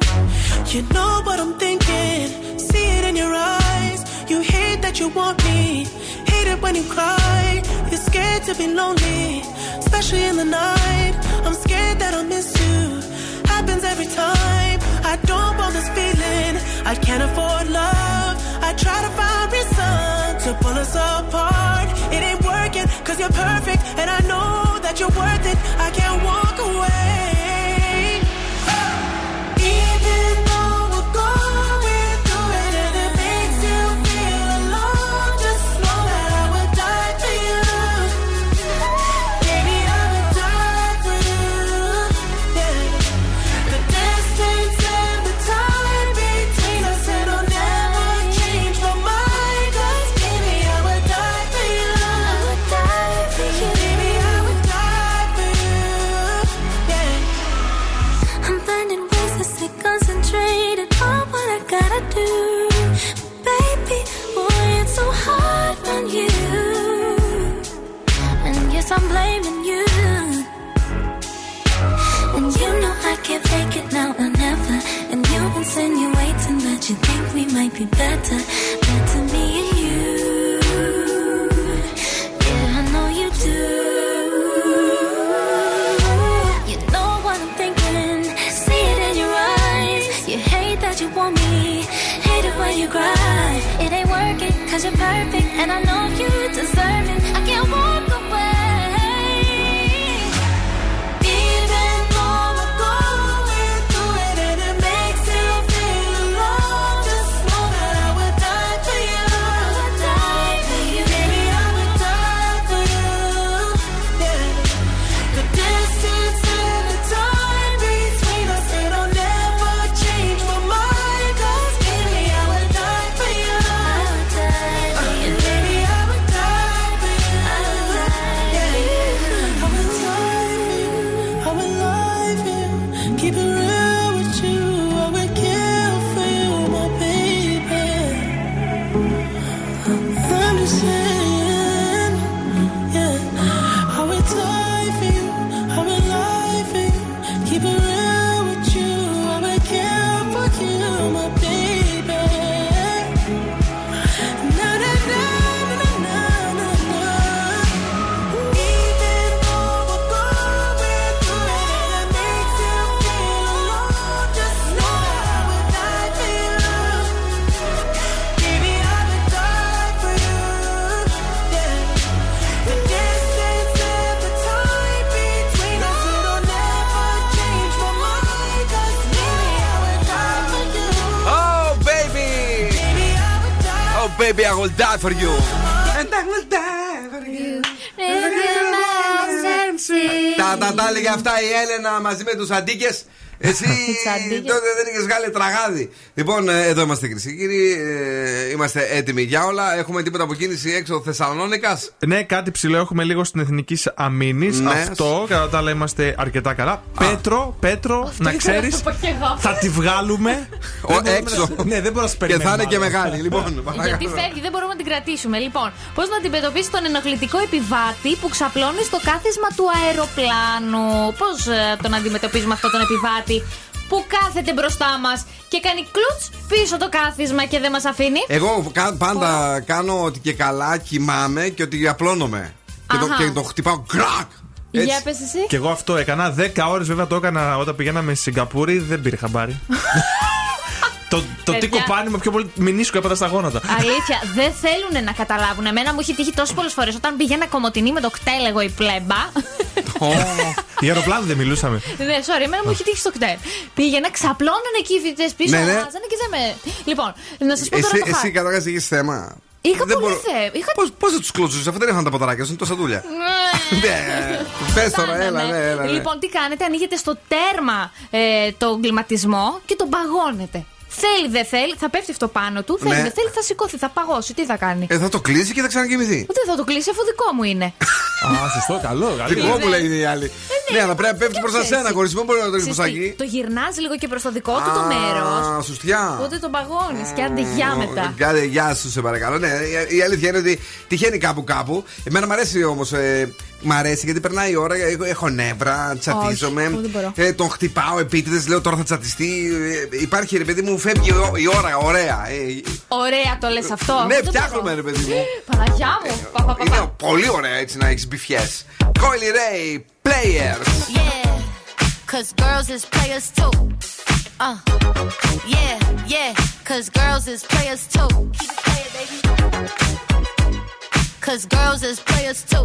You know what I'm thinking. See it in your eyes. You hate that you want me. Hate it when you cry. You're scared to be lonely, especially in the night. I'm scared that I'll miss you. Happens every time. I don't want this feeling. I can't afford love. I try to find reason to pull us apart Cause you're perfect and I know that you're worth it. I can't want insinuating that you think we might be better, better me and you. Yeah, I know you do. you know what I'm thinking, see it in your eyes. You hate that you want me. Hate it when you cry. It ain't working, cause you're perfect, and I know. I seeing signals up Baby, I will die for you. Τα τα τα έλεγε αυτά η Έλενα μαζί με τους αντίκες. Εσύ τότε δεν είχες βγάλει τραγάδι. Λοιπόν, ε, εδώ είμαστε κυρίε και κύριοι. ε, Είμαστε έτοιμοι για όλα. Έχουμε τίποτα από κίνηση έξω Θεσσαλονίκας; Ναι, κάτι ψηλό έχουμε λίγο στην εθνική αμήνης. Ναι. Αυτό, κατά τα άλλα είμαστε αρκετά καλά. Πέτρο, Πέτρο, να ξέρεις. Θα τη βγάλουμε. Ο, Δεν μπορούμε έξω. να- Ναι, δεν μπορώ να σε Και περιμένω. θα είναι και άλλο. μεγάλη. Λοιπόν, Γιατί παρακαλώ. φεύγει, δεν μπορούμε να την κρατήσουμε. Λοιπόν, πώς να αντιμετωπίσει τον ενοχλητικό επιβάτη που ξαπλώνει στο κάθισμα του αεροπλάνου; Πώς τον αντιμετωπίζουμε αυτό τον επιβάτη; Που κάθεται μπροστά μας και κάνει κλουτς πίσω το κάθισμα και δεν μας αφήνει. Εγώ κα- πάντα κάνω ότι και καλά κοιμάμαι και ότι απλώνομαι. Και το, Αχα. και το χτυπάω κρακ. Έτσι. Για πες εσύ. Και εγώ αυτό έκανα. 10 ώρες βέβαια το έκανα όταν πηγαίναμε στη Σιγκαπούρη. Δεν πήρε χαμπάρι. το το τι Παιδιά. κοπάνι με πιο πολύ μηνίσκο έπαθα στα γόνατα. Αλήθεια, δεν θέλουν να καταλάβουν. Εμένα μου έχει τύχει τόσες πολλές φορές όταν πήγαινα κομμωτινή με το κτέλ, εγώ η πλέμπα. Για αεροπλάνο δεν μιλούσαμε. Ναι, sorry, εμένα μου έχει τύχει στο κτέλ. Πήγαινα, ξαπλώνανε εκεί οι φοιτητές πίσω, Ναι, ναι. αλλάζανε και δεν με. Λοιπόν, να σας πω τώρα Εσύ, το εσύ χάρτη. καταρχά είχε θέμα. Είχα Δεν πολύ μπορώ- θέμα. Είχα... Πώς, πώς δεν τους κλωτσούσες, αφού δεν είχαν τα ποταράκια σου, είναι τόσα δούλια. Ναι, Πες τώρα, έλα, ναι, έλα. ναι. Λοιπόν, τι κάνετε, ανοίγετε στο τέρμα ε, τον κλιματισμό και τον παγώνετε. Θέλει, δεν θέλει, θα πέφτει αυτό πάνω του. Θέλει, Ναι. δεν θέλει, θα σηκώθει, θα παγώσει. Τι θα κάνει; Ε, θα το κλείσει και θα ξανακοιμηθεί. Δεν θα το κλείσει, αφού δικό μου είναι. Α, σωστό, καλό. Δικό μου λέει η άλλη. Ναι, αλλά πρέπει να πέφτει προς τα ξέρεις. σένα, κορίτσι μου, μπορεί να το ρίξει Ξέρεις προ τι, εκεί. Το γυρνάς λίγο και προς το δικό του το μέρος. Α, σουστιά. Οπότε τον παγώνεις και άντε γεια μετά. Κάντε γεια σου, σε παρακαλώ. Ναι, η- η αλήθεια είναι ότι τυχαίνει κάπου κάπου. Εμένα μου αρέσει όμως. Ε, μ' αρέσει γιατί περνάει η ώρα, έχω, έχω νεύρα, τσατίζομαι. εγώ δεν μπορώ. Ε, τον χτυπάω επίτηδες, λέω τώρα θα τσατιστεί. Ε, υπάρχει ρε παιδί μου, φεύγει η ο- η ώρα, ωραία. Ε, Ωραία το λες αυτό. ναι, Δεν φτιάχνουμε μπορώ. ρε παιδί μου. Παναγιά μου. Πα, πα, πα, Είναι πα. πολύ ωραία έτσι να έχεις μπιφιές. Coily Ray, Players. Yeah, cause girls is players too. Uh, yeah, yeah, cause girls is players too. Keep it playing, baby. Cause girls is players too.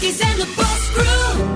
Nackis and the Boss Crew.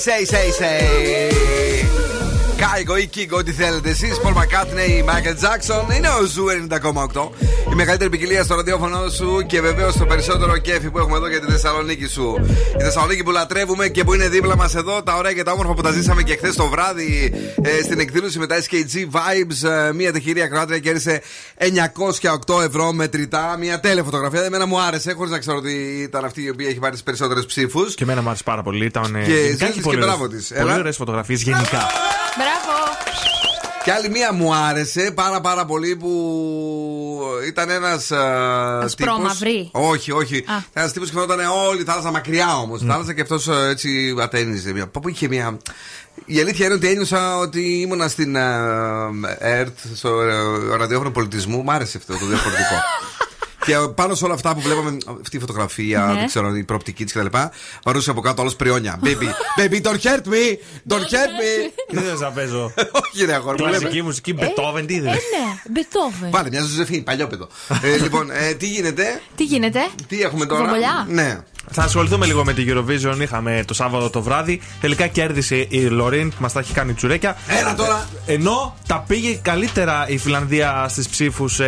Say, say, say, say. Κάικο ή Κίγκο, ό,τι θέλετε εσείς. Πολ Μακάρτνεϊ, Μάικλ Τζάξον. Είναι ο Ζου 90,8. Η μεγαλύτερη ποικιλία στο ραδιόφωνο σου και βεβαίως το περισσότερο κέφι που έχουμε εδώ για τη Θεσσαλονίκη σου. Η Θεσσαλονίκη που λατρεύουμε και που είναι δίπλα μας εδώ. Τα ωραία και τα όμορφα που τα ζήσαμε και χθες το βράδυ ε, στην εκδήλωση με τα SKG Vibes. Ε, μία τυχερή ακροάτρια κέρδισε 908 ευρώ μετρητά. Μία τέλεια φωτογραφία. Εμένα μου άρεσε, χωρίς να ξέρω ότι ήταν αυτή η οποία έχει πάρει τις περισσότερες ψήφους. Και εμένα μου άρεσε πάρα πολύ. Ήταν ε, Και γενικά ζήτησε έχει πολύ και ωραίες- μπράβο της. Πολύ Έλα. ωραίες φωτογραφίες γενικά. Μπράβο. Και άλλη μία μου άρεσε πάρα πάρα πολύ που ήταν ένας. Ασπρόμαυρη. Όχι, όχι. Α. Ένας τύπος και φαινόταν όλη η θάλασσα μακριά όμως. Η θάλασσα και αυτός έτσι ατένιζε. Μια- Που είχε μια. Η αλήθεια είναι ότι ένιωσα ότι ήμουνα στην ε, ΕΡΤ, στο ε, ραδιόφωνο πολιτισμού. Μ' άρεσε αυτό το διαφορετικό. και πάνω σε όλα αυτά που βλέπαμε, αυτή η φωτογραφία, Ναι. δεν ξέρω, η προοπτική της κτλ. Παρούσε από κάτω όλο πριόνια. Baby, baby, don't hurt me! Don't hurt me! Τι θες να παίζω; Όχι, ρε αγόρι μου. Κλασική λέμε. μουσική, Μπετόβεν, τι Ε, είδε. ναι, Μπετόβεν. Πάλι μια ζωζεφή, παλιό παιδό. Ε, λοιπόν, ε, τι γίνεται, Τι γίνεται, τι έχουμε τώρα; Βομβολιά. Ναι. Θα ασχοληθούμε λίγο με την Eurovision. Είχαμε το Σάββατο το βράδυ. Τελικά κέρδισε η Λωρίν που μας τα έχει κάνει τσουρέκια. Έλα τώρα. Ενώ τα πήγε καλύτερα η Φιλανδία στις ψήφους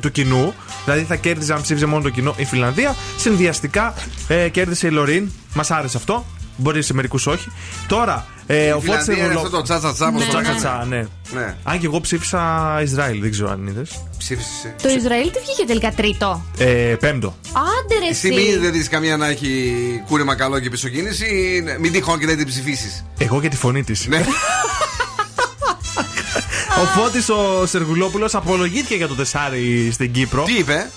του κοινού. Δηλαδή θα κέρδιζε αν ψήφιζε μόνο το κοινό η Φιλανδία. Συνδυαστικά ε, κέρδισε η Λωρίν. Μας άρεσε αυτό. Μπορεί σε μερικούς όχι. Τώρα, ε, Η ο Φώτης Φιλανδία είναι Ευολο- αυτό το τσάτσα-τσά που Το το τσάτσα-τσά, ναι. Ναι. Αν και εγώ ψήφισα Ισραήλ, δεν ξέρω αν είδες. Ψήφισε. Το Ισραήλ τι βγήκε τελικά τρίτο; Ε, πέμπτο. Άντε ρε Εσύ μην εσύ. δεν δει καμία να έχει κούρεμα καλό και πίσω κίνηση, μην τυχόν και δεν την ψηφίσεις. Εγώ για τη φωνή της. Ναι. Ο Φώτης ο Σεργουλόπουλος απολογήθηκε για το τεσσάρι στην Κύπρο. Τι είπε;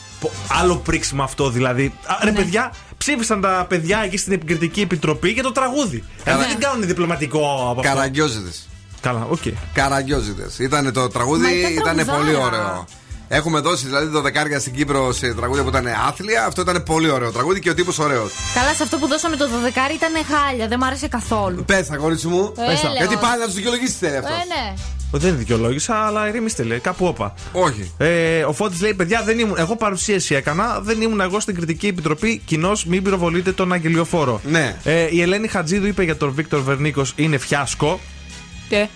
Άλλο πρίξιμο αυτό δηλαδή. Α, Ναι. Ρε παιδιά, ψήφισαν τα παιδιά εκεί στην επικριτική επιτροπή για το τραγούδι. Καλά. Δηλαδή δεν κάνουν διπλωματικό από αυτό. Καραγκιόζηδες. Καλά, οκ. Καραγκιόζηδες. Ήταν το τραγούδι, Μα ήταν ήταν τραγουδάρα. πολύ ωραίο. Έχουμε δώσει δηλαδή το δεκάρια στην Κύπρο σε τραγούδια που ήταν άθλια. Αυτό ήταν πολύ ωραίο τραγούδι και ο τύπος ωραίος. Καλά, σε αυτό που δώσαμε το 12 ήταν χάλια, δεν μ' άρεσε καθόλου. Πε τα κορίτσι μου. Ε, Πες τα. Γιατί λέω. πάλι να τους δικαιολογήσει θέλει αυτό. Ε, ναι. Δεν δικαιολόγησα, αλλά ηρεμήστε λέει, κάπου όπα. Όχι. Ε, ο Φώτης λέει: Παιδιά, δεν ήμουν, εγώ παρουσίαση έκανα, δεν ήμουν εγώ στην κριτική επιτροπή. Κοινώς μην πυροβολείτε τον αγγελιοφόρο. Ναι. Ε, η Ελένη Χατζίδου είπε για τον Βίκτορ Βερνίκος είναι φιάσκο.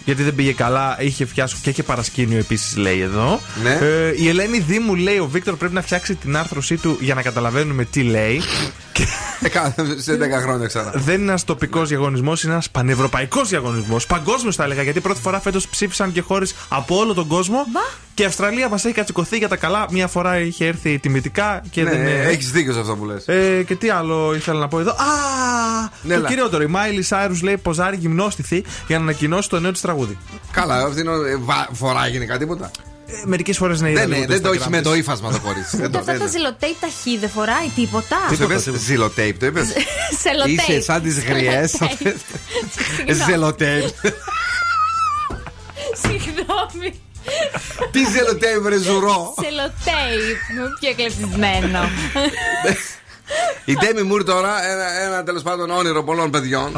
Γιατί δεν πήγε καλά, είχε φιάσκο και είχε παρασκήνιο επίσης, λέει εδώ. Ναι. Ε, η Ελένη Δήμου λέει: Ο Βίκτορ πρέπει να φτιάξει την άρθρωσή του για να καταλαβαίνουμε τι λέει. Ε, κα- σε 10 χρόνια ξανά. Δεν είναι ένας τοπικός διαγωνισμός, είναι ένας πανευρωπαϊκός διαγωνισμός. Παγκόσμιος θα έλεγα, γιατί πρώτη φορά φέτος ψήφισαν και χώρες από όλο τον κόσμο. Και η Αυστραλία μας έχει κατσικωθεί για τα καλά. Μία φορά είχε έρθει τιμητικά και Ναι, δεν. έχεις δίκιο σε αυτό που λες. Ε, και τι άλλο ήθελα να πω εδώ. Α! Ναι, το λα. κυριότερο. Η Μάιλι Σάιρους λέει ποζάρει γυμνόστηθη για να ανακοινώσει το νέο της τραγούδι. Καλά, αυτή είναι. ε, βα- Φοράει γενικά τίποτα. Ε, Μερικές φορές ναι, είδα Δεν, λίγο ναι, το δεν το Instagram έχεις με της. το ύφασμα το κορίτσι. Δεν Ούτε το αυτά τα δεν- ζηλοτέιπ τα χ δεν φοράει τίποτα. Τι το είπες, ζηλοτέιπ, το είπες; Σελοτέιπ. Είσαι σαν τις γριές. Συγγνώμη. Ζελοτέιπ. Συγγνώμη. Τι ζελοτέιπ, ρε ζουρό. Σελοτέιπ. Πιο εκλεπτισμένο. Η Ντέμι Μουρ τώρα, ένα, ένα τέλος πάντων όνειρο πολλών παιδιών,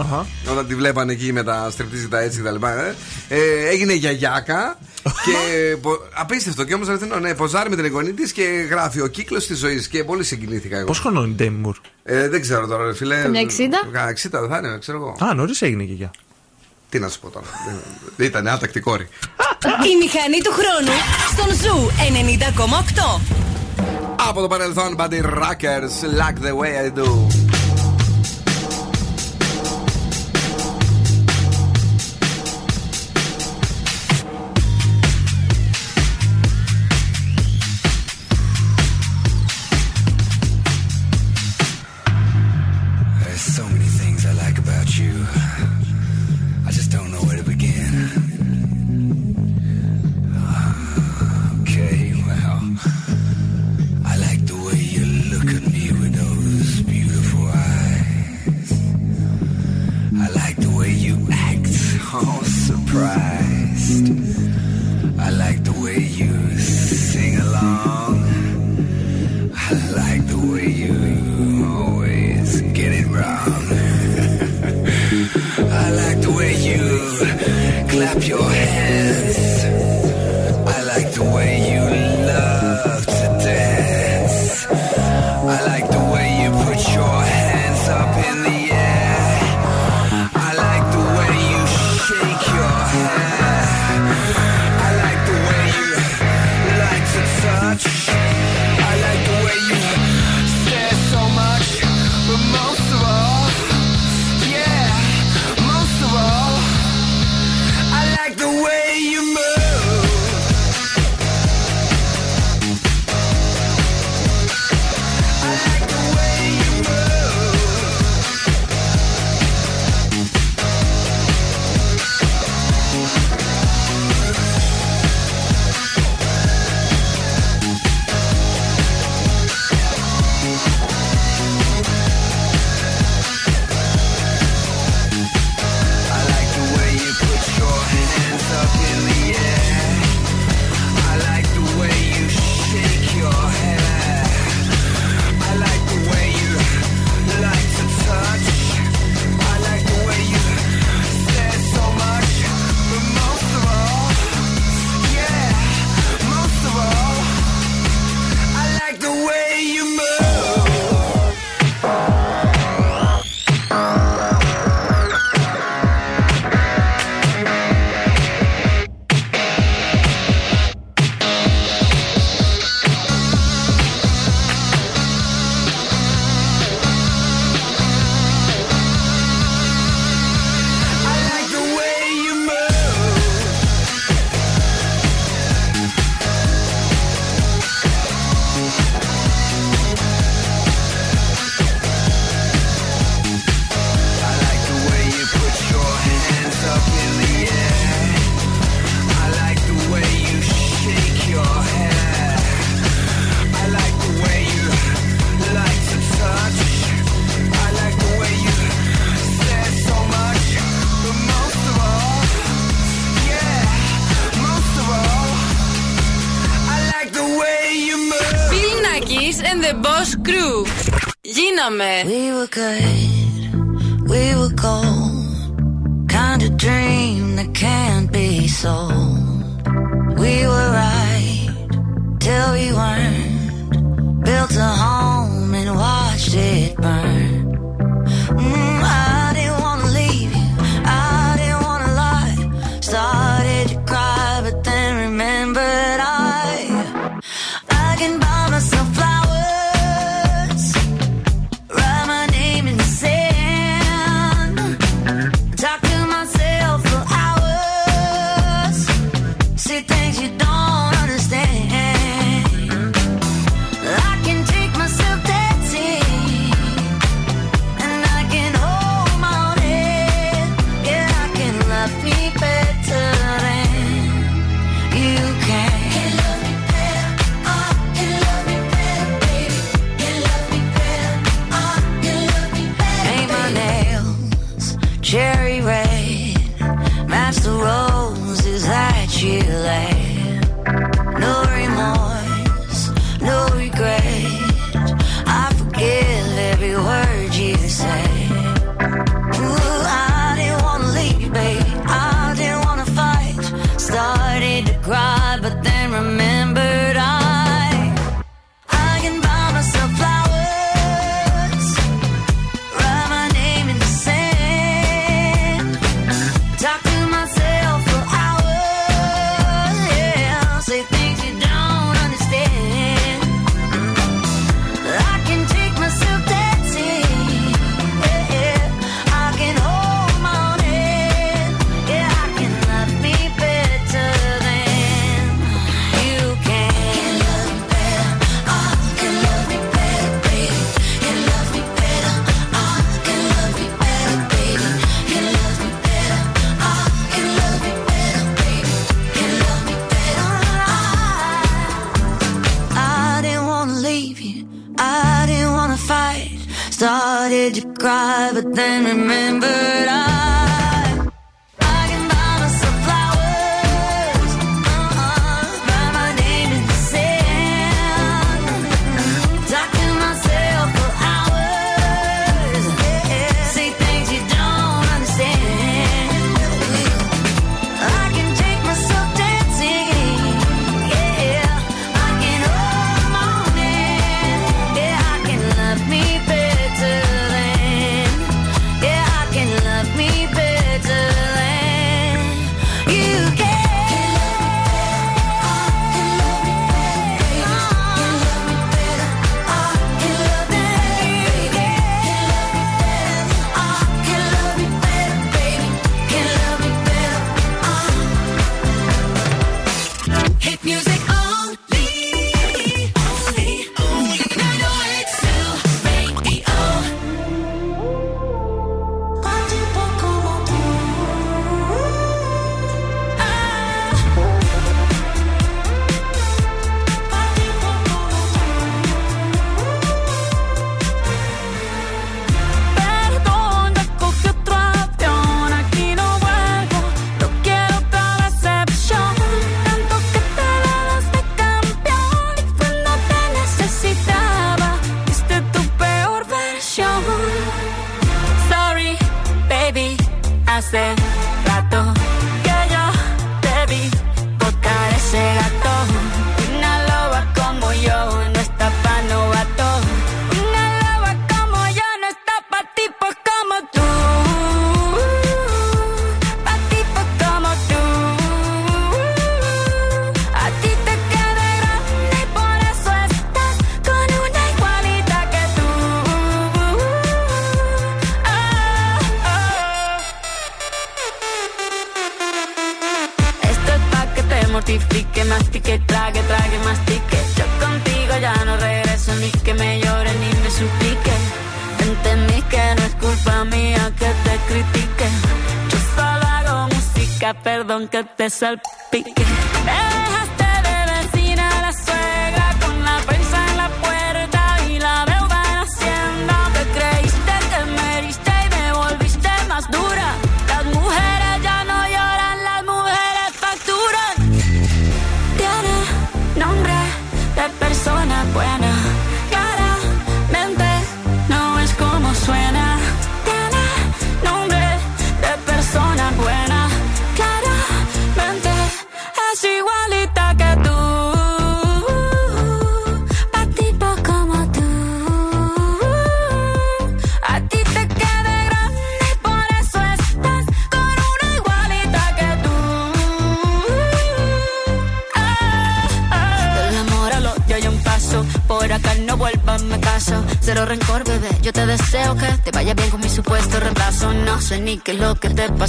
όταν τη βλέπανε εκεί με τα στριπτίζητα έτσι κτλ. Ε, ε, έγινε γιαγιάκα και. πο- απίστευτο και όμως αληθινό, ναι, ποζάρει με την εγγονή της και γράφει ο κύκλος της ζωής και πολύ συγκινήθηκα εγώ. Πόσων χρονών είναι η Ντέμι Μουρ; Ε, δεν ξέρω τώρα, ρε φίλε. Καμιά 60? Κα- 60 δεν θα είναι, ξέρω εγώ. Α, νωρίς έγινε και για. Τι να σου πω τώρα. Δεν- Ήταν άτακτη κόρη. Η μηχανή του χρόνου στον Ζου 90,8. Από το παρελθόν, Bodyrockers, like the way I do.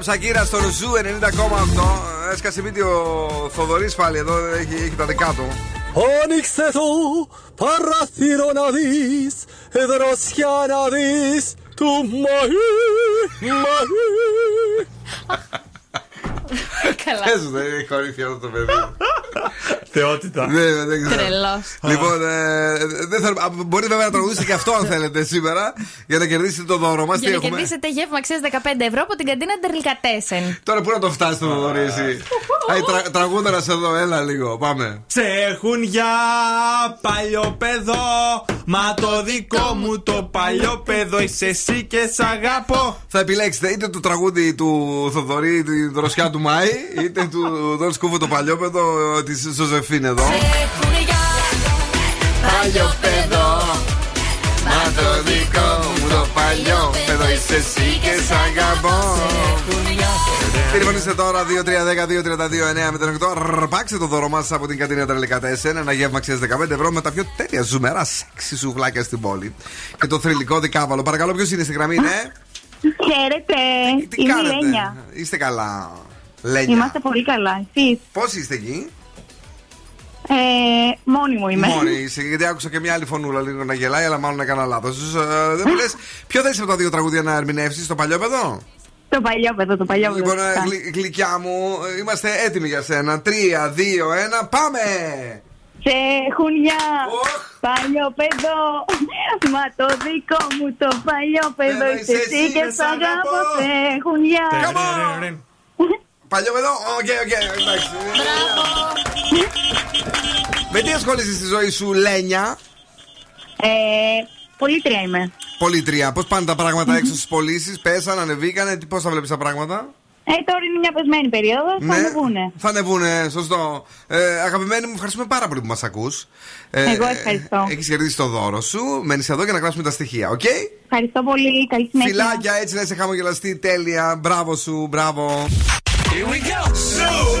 Bizarrap Shakira στο Zoo 90,8. Έσκασε μύτη ο Θοδωρής πάλι εδώ, έχει, έχει τα δικά του. Άνοιξε το παράθυρο να μπει Δροσιά να μπει του Μάη, Μάη Καλά. Πες μου, δεν έχει κορυφή αυτό το παιδί. Θεότητα. Ναι, ναι, δεν ξέρω. Τρελός. Λοιπόν, ε, δεν θέλω- α, μπορείτε βέβαια να τραγουδήσετε και αυτό αν θέλετε σήμερα για να κερδίσετε το δώρο μας. Για να κερδίσετε γεύμα αξίας 15 ευρώ από την καντίνα Ντερλικατέσεν. Τώρα πού να το φτάσει το Θοδωρή, εσύ; Αϊ, τρα, τραγούδαρας εδώ, έλα λίγο, πάμε. Σε έχουν για παλιό παιδό Μα το δικό μου το παλιό παιδό Είσαι εσύ και σ' αγαπώ Θα επιλέξετε είτε το τραγούδι του Θοδωρή, την δροσιά του Μάη, είτε του Δον Σκούφου το παλιόπεδο τη Ζωζεφίν εδώ. Παλιό παιδό. Μα το δικό μου το παλιό παιδό είσαι εσύ και σ' αγαπώ. Τηλεφωνήστε τώρα 2-3-10-2-32-9 με τον 8. Ρπάξτε το δώρο μας από την Κατίνα Τρελικατέσεν. Ένα γεύμα αξία 15 ευρώ με τα πιο τέλεια ζουμερά σεξι σουβλάκια στην πόλη. Και το θρηλυκό δικάβαλο. Παρακαλώ, ποιος είναι στη γραμμή, ναι; Χαίρετε. Τι Είμαι η κάνετε, Λένια. είστε καλά. Λένια. Είμαστε πολύ καλά. Εσείς; Πώς είστε εκεί, Ε, μόνη μου είμαι. Μόνοι είσαι, γιατί άκουσα και μια άλλη φωνούλα λίγο να γελάει, αλλά μάλλον έκανα λάθος. δεν μου λες, ποιο θέλει από τα δύο τραγούδια να ερμηνεύσεις, το παλιό παιδό; Το παλιό παιδό, το παλιό παιδό. Λοιπόν, ε, φυσικά. γλυ- γλυκιά μου, ε, είμαστε έτοιμοι για σένα. Τρία, δύο, ένα, πάμε! Σε χουνιά, παλιό παιδό. Μα το δικό μου το παλιό παιδό είσαι εσύ και σ' αγαπώ. Σε χουνιά. Παλιόπαιδο, OK, OK, εντάξει. Με τι ασχολείσαι στη ζωή σου, Λένια; Ε, πωλήτρια είμαι. Πωλήτρια, πώς πάνε τα πράγματα έξω στις πωλήσεις, πέσαν, ανεβήκανε, πώς τα βλέπεις τα πράγματα; Ε, τώρα είναι μια πεσμένη περίοδος. Θα Ναι. ανεβούνε. Θα ανεβούνε, σωστό. Ε, αγαπημένοι μου, ευχαριστούμε πάρα πολύ που μας ακούς. Εγώ ευχαριστώ. Έχεις κερδίσει το δώρο σου. Μένεις εδώ για να γράψουμε τα στοιχεία, οκ; Ευχαριστώ πολύ. Καλή συνέχεια. Φιλάκια, έτσι να είσαι χαμογελαστή, τέλεια. Μπράβο σου, μπράβο. Here we go. Zoo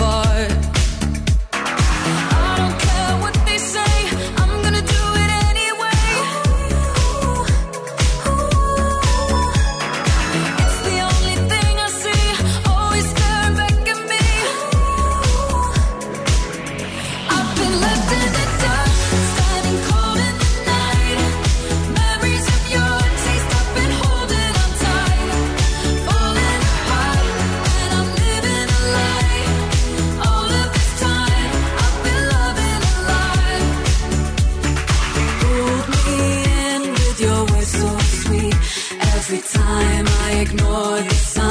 time I ignore the signs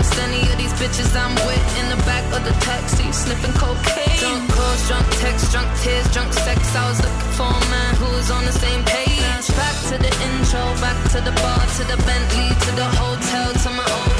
Trust any of these bitches I'm with in the back of the taxi, sniffing cocaine. Drunk calls, drunk texts, drunk tears, drunk sex. I was looking for a man who was on the same page. Back to the intro, back to the bar, to the Bentley, to the hotel, to my old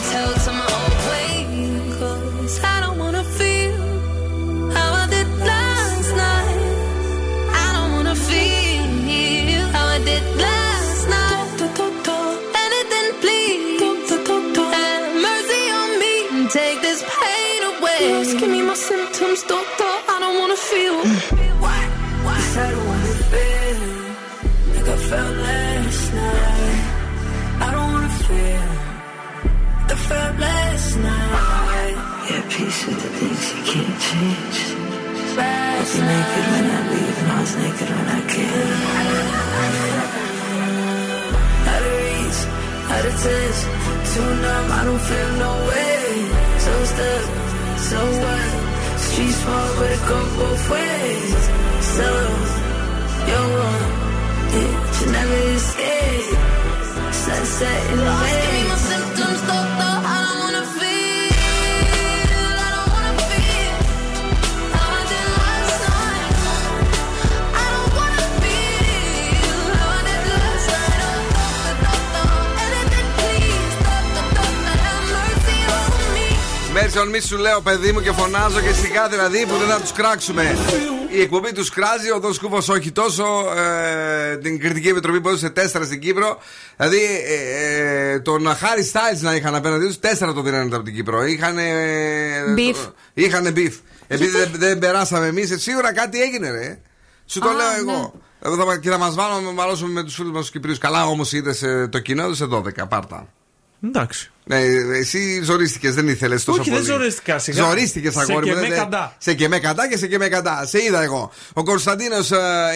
symptoms, doctor. I don't wanna feel. What? Cause I don't wanna feel like I felt last night. I don't wanna feel like I felt last night. Yeah, peace with the things you can't change. I was naked when I leave, and I was naked when I came. Out of reach, out of touch, too numb, I don't feel no way. So stuck, so what? Street small, but it go both ways. So, you're wrong, yeah, you never escape. Sunset in the Just give me my waves. Μέρσον, μη σου λέω παιδί μου και φωνάζω και σιγά δηλαδή που δεν θα τους κράξουμε. Η εκπομπή τους κράζει, ο Δον Σκούφος όχι τόσο. Ε, την κριτική επιτροπή που έδωσε 4 στην Κύπρο. Δηλαδή ε, ε, τον Χάρι Στάιλς να είχαν απέναντί τους, 4 το δίνανε από την Κύπρο. Είχαν. Beef. Είχαν beef. Επειδή δεν, δεν περάσαμε εμείς, σίγουρα κάτι έγινε, ρε. Σου το Α, λέω ναι. εγώ. Εδώ θα, και θα μας βάλουν να μαλώσουμε με τους φίλους μας τους Κυπρίους. Καλά όμως είδες το κοινό, έδωσε 12. Πάρτα. Εντάξει. Ναι, εσύ ζορίστηκες, δεν ήθελες τόσο Όχι, πολύ. δεν ζορίστηκα, σιγά. Ζορίστηκες, Σε αγόρι μου. και με δεν- καντά. Σε και με καντά και σε και με καντά. Σε είδα εγώ. Ο Κωνσταντίνος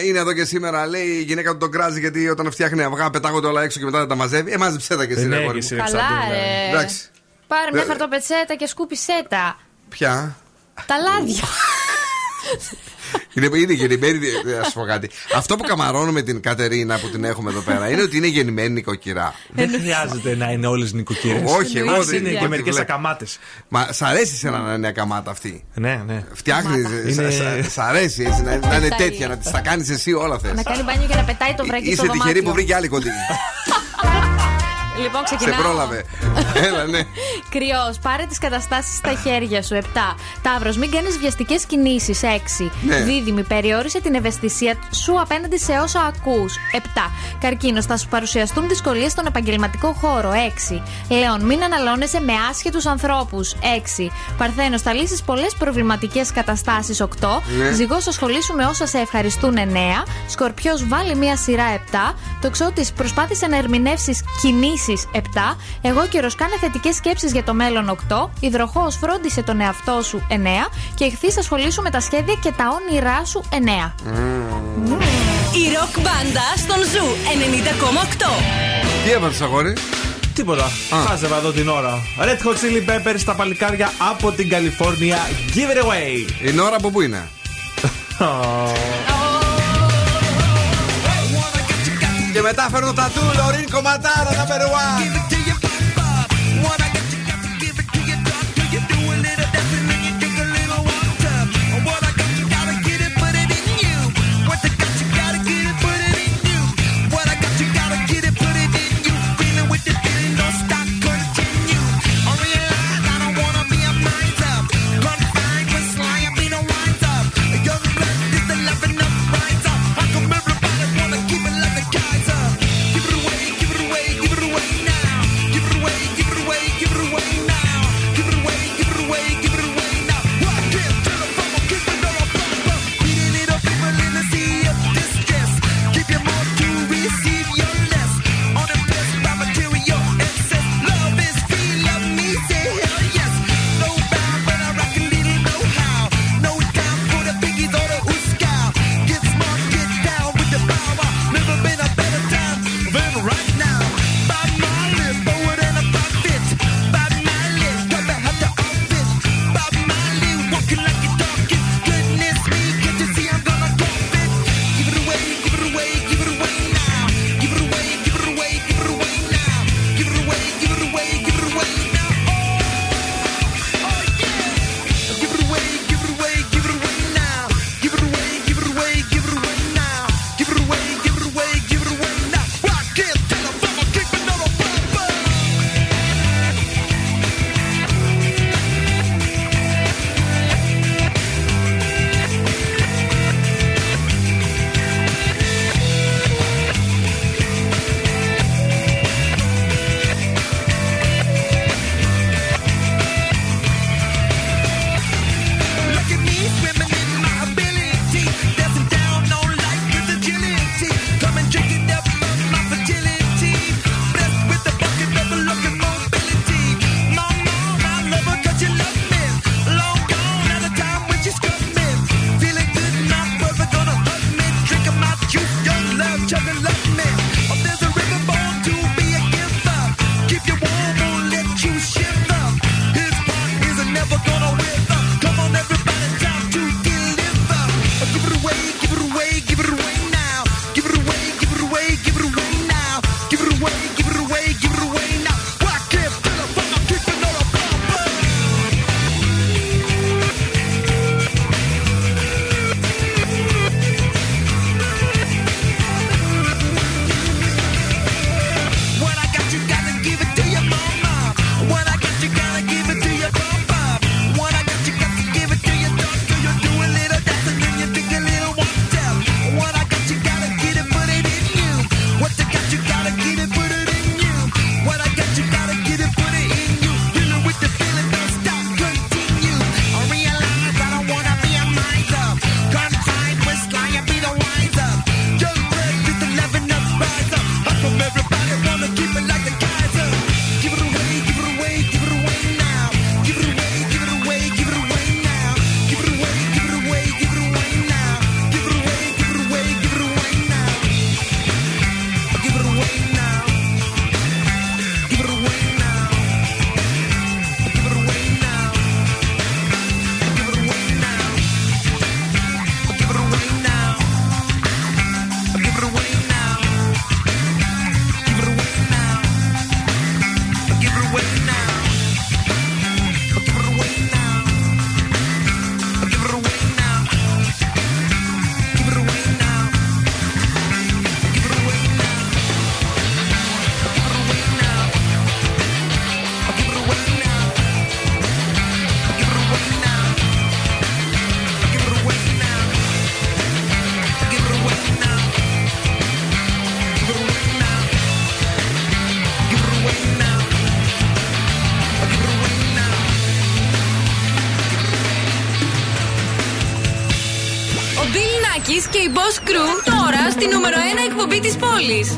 είναι εδώ και σήμερα. Λέει η γυναίκα του τον κράζει γιατί όταν φτιάχνει αυγά πετάγονται όλα έξω και μετά δεν τα μαζεύει. Ε, μάζεψέ τα και εσύ, Ε, ρε ναι, αγόρι και εσύ, μου. ρε, Καλά, Κωνσταντίνα. ρε. Εντάξει. Πάρε μια Ε, χαρτοπετσέτα και σκούπισέ τα. Ποια; Τα λάδια. Είναι, είναι γεννημένη. Να σου πω κάτι. Αυτό που καμαρώνω με την Κατερίνα που την έχουμε εδώ πέρα είναι ότι είναι γεννημένη νοικοκυρά. Δεν χρειάζεται να είναι όλες νοικοκύρε. Όχι, εγώ δεν είναι και ό,τι μερικές βλέπω. ακαμάτες. Μα σ' αρέσει σε να είναι ακαμάτα αυτή; Ναι, ναι. Φτιάχνεις. Είναι- Σ' αρέσει έτσι να, να είναι Αυτά τέτοια, είναι. να τι τα κάνεις εσύ όλα θες. Να κάνει μπάνιο και να πετάει το βρακί στο Είσαι τυχερή δωμάτιο. που βρήκε άλλη κοντή. Λοιπόν, Σε ξεκινάω. πρόλαβε. Έλα, ναι. Κρυός, πάρε τις καταστάσεις στα χέρια σου. 7. Ταύρος, μην κάνεις βιαστικές κινήσεις. 6. Ναι. Δίδυμη, περιόρισε την ευαισθησία σου απέναντι σε όσα ακούς. 7. Καρκίνος, θα σου παρουσιαστούν δυσκολίες στον επαγγελματικό χώρο. 6. Λέων, μην αναλώνεσαι με άσχετους ανθρώπους. 6. Παρθένος, θα λύσεις πολλές προβληματικές καταστάσεις. 8. Ναι. Ζυγός, ασχολήσου με όσα σε ευχαριστούν. 9. Σκορπιός, βάλει μία σειρά. 7. Τοξότη, προσπάθησε να ερμηνεύσεις κινήσεις. 7. Αιγόκερω, κάνε θετικές σκέψεις για το μέλλον. 8. Υδροχόε, φρόντισε τον εαυτό σου. 9. Ιχθύ, ασχολήσου με τα σχέδια και τα όνειρά σου. 9. Η ροκ μπάντα στον Zoo 90,8. Τι έβαλε, αγόρι; Τίποτα. Χάζευα εδώ την ώρα. Red Hot Chili Peppers τα παλικάρια από την Καλιφόρνια. Give it away. Η ώρα από πού είναι; Και μετά φέρνω τα του Λωρίν κομματάρα number one. πόλης.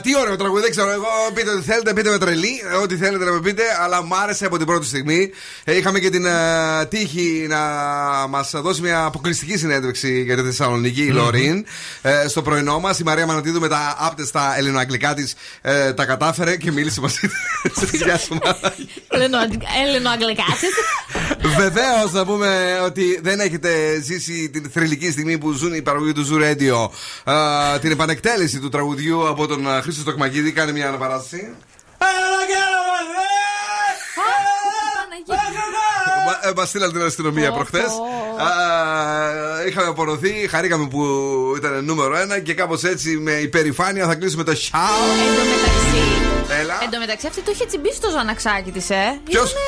Τι ωραίο τραγούδι, δεν ξέρω. Εγώ πείτε ό,τι θέλετε, πείτε με τρελή, ό,τι θέλετε να με πείτε, αλλά μου άρεσε από την πρώτη στιγμή. Ε, είχαμε και την ε, τύχη να μας δώσει μια αποκλειστική συνέντευξη για τη Θεσσαλονίκη, η Λωρίν, ε, στο πρωινό μας. Η Μαρία Μανατίδου με τα άπτεστα ελληνοαγγλικά της ε, τα κατάφερε και μίλησε μαζί της. Γεια σου, Μαράκη. Ελληνοαγγλικάτσες. Βεβαίως να πούμε ότι δεν έχετε ζήσει την θρηλυκή στιγμή που ζουν οι παραγωγοί του Zoo Radio. ε, την επανεκτέλεση του τραγουδιού από τον ε, Χρήστο Στοκμαγίδη. Κάνε μια αναπαράσταση. Μα- ε, Μα στείλαν την αστυνομία Πω, προχθές. πω. Είχαμε απορροθεί, χαρήκαμε που ήταν νούμερο ένα και κάπως έτσι με υπερηφάνεια θα κλείσουμε το show. Έλα. Εν τω μεταξύ αυτή το είχε τσιμπήσει το ζαναξάκι της, ε. Ποιος; Είναι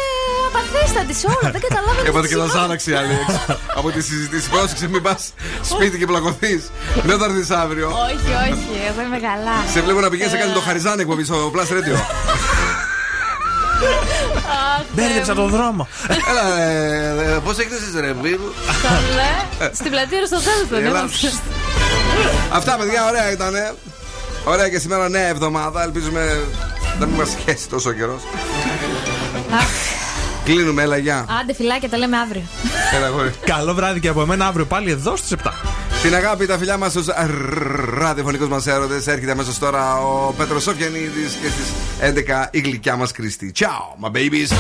απαθέστατης σε όλα, δεν καταλάβαινες. Έβαλε τι και τα σημαίνει. ζάναξη άλλη έξω από τη συζήτηση. Πρόσεξε, μην πας σπίτι και πλακωθείς. Δεν θα έρθεις αύριο. Όχι, όχι, εγώ είμαι καλά. Σε βλέπω να πηγαίνεις να κάνεις το χαριζάνι εκπομπή στο Plus Radio. Μπέρδεψα τον δρόμο. Έλα, πώς έκθεσαι, ρε φίλου. Καλέ. Στην πλατεία στο τέλο δεν Έλα. έμαθα. Αυτά, παιδιά, ωραία ήταν. Ωραία και σήμερα νέα εβδομάδα. Ελπίζουμε να μην μας σχέσει τόσο καιρός. Κλείνουμε, έλα, γεια. Άντε φιλάκια, τα λέμε αύριο. Έλα, αγόρι. Καλό βράδυ και από εμένα αύριο πάλι εδώ στις 7. Την αγάπη, τα φιλιά μας στους ραδιοφωνικούς μας έρωτες. Έρχεται αμέσως τώρα ο Πέτρος Σοφιανίδης και στις 11 η γλυκιά μας Κρίστη. Ciao, my babies.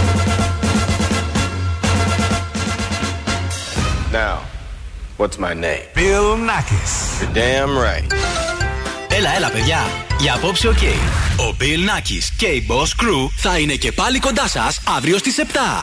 Now, what's my name? Bill Nakis. You're damn right. Έλα, έλα, παιδιά. Για απόψε, οκ. Ο Bill Nakis και η Boss Crew θα είναι και πάλι κοντά σας αύριο στις 7.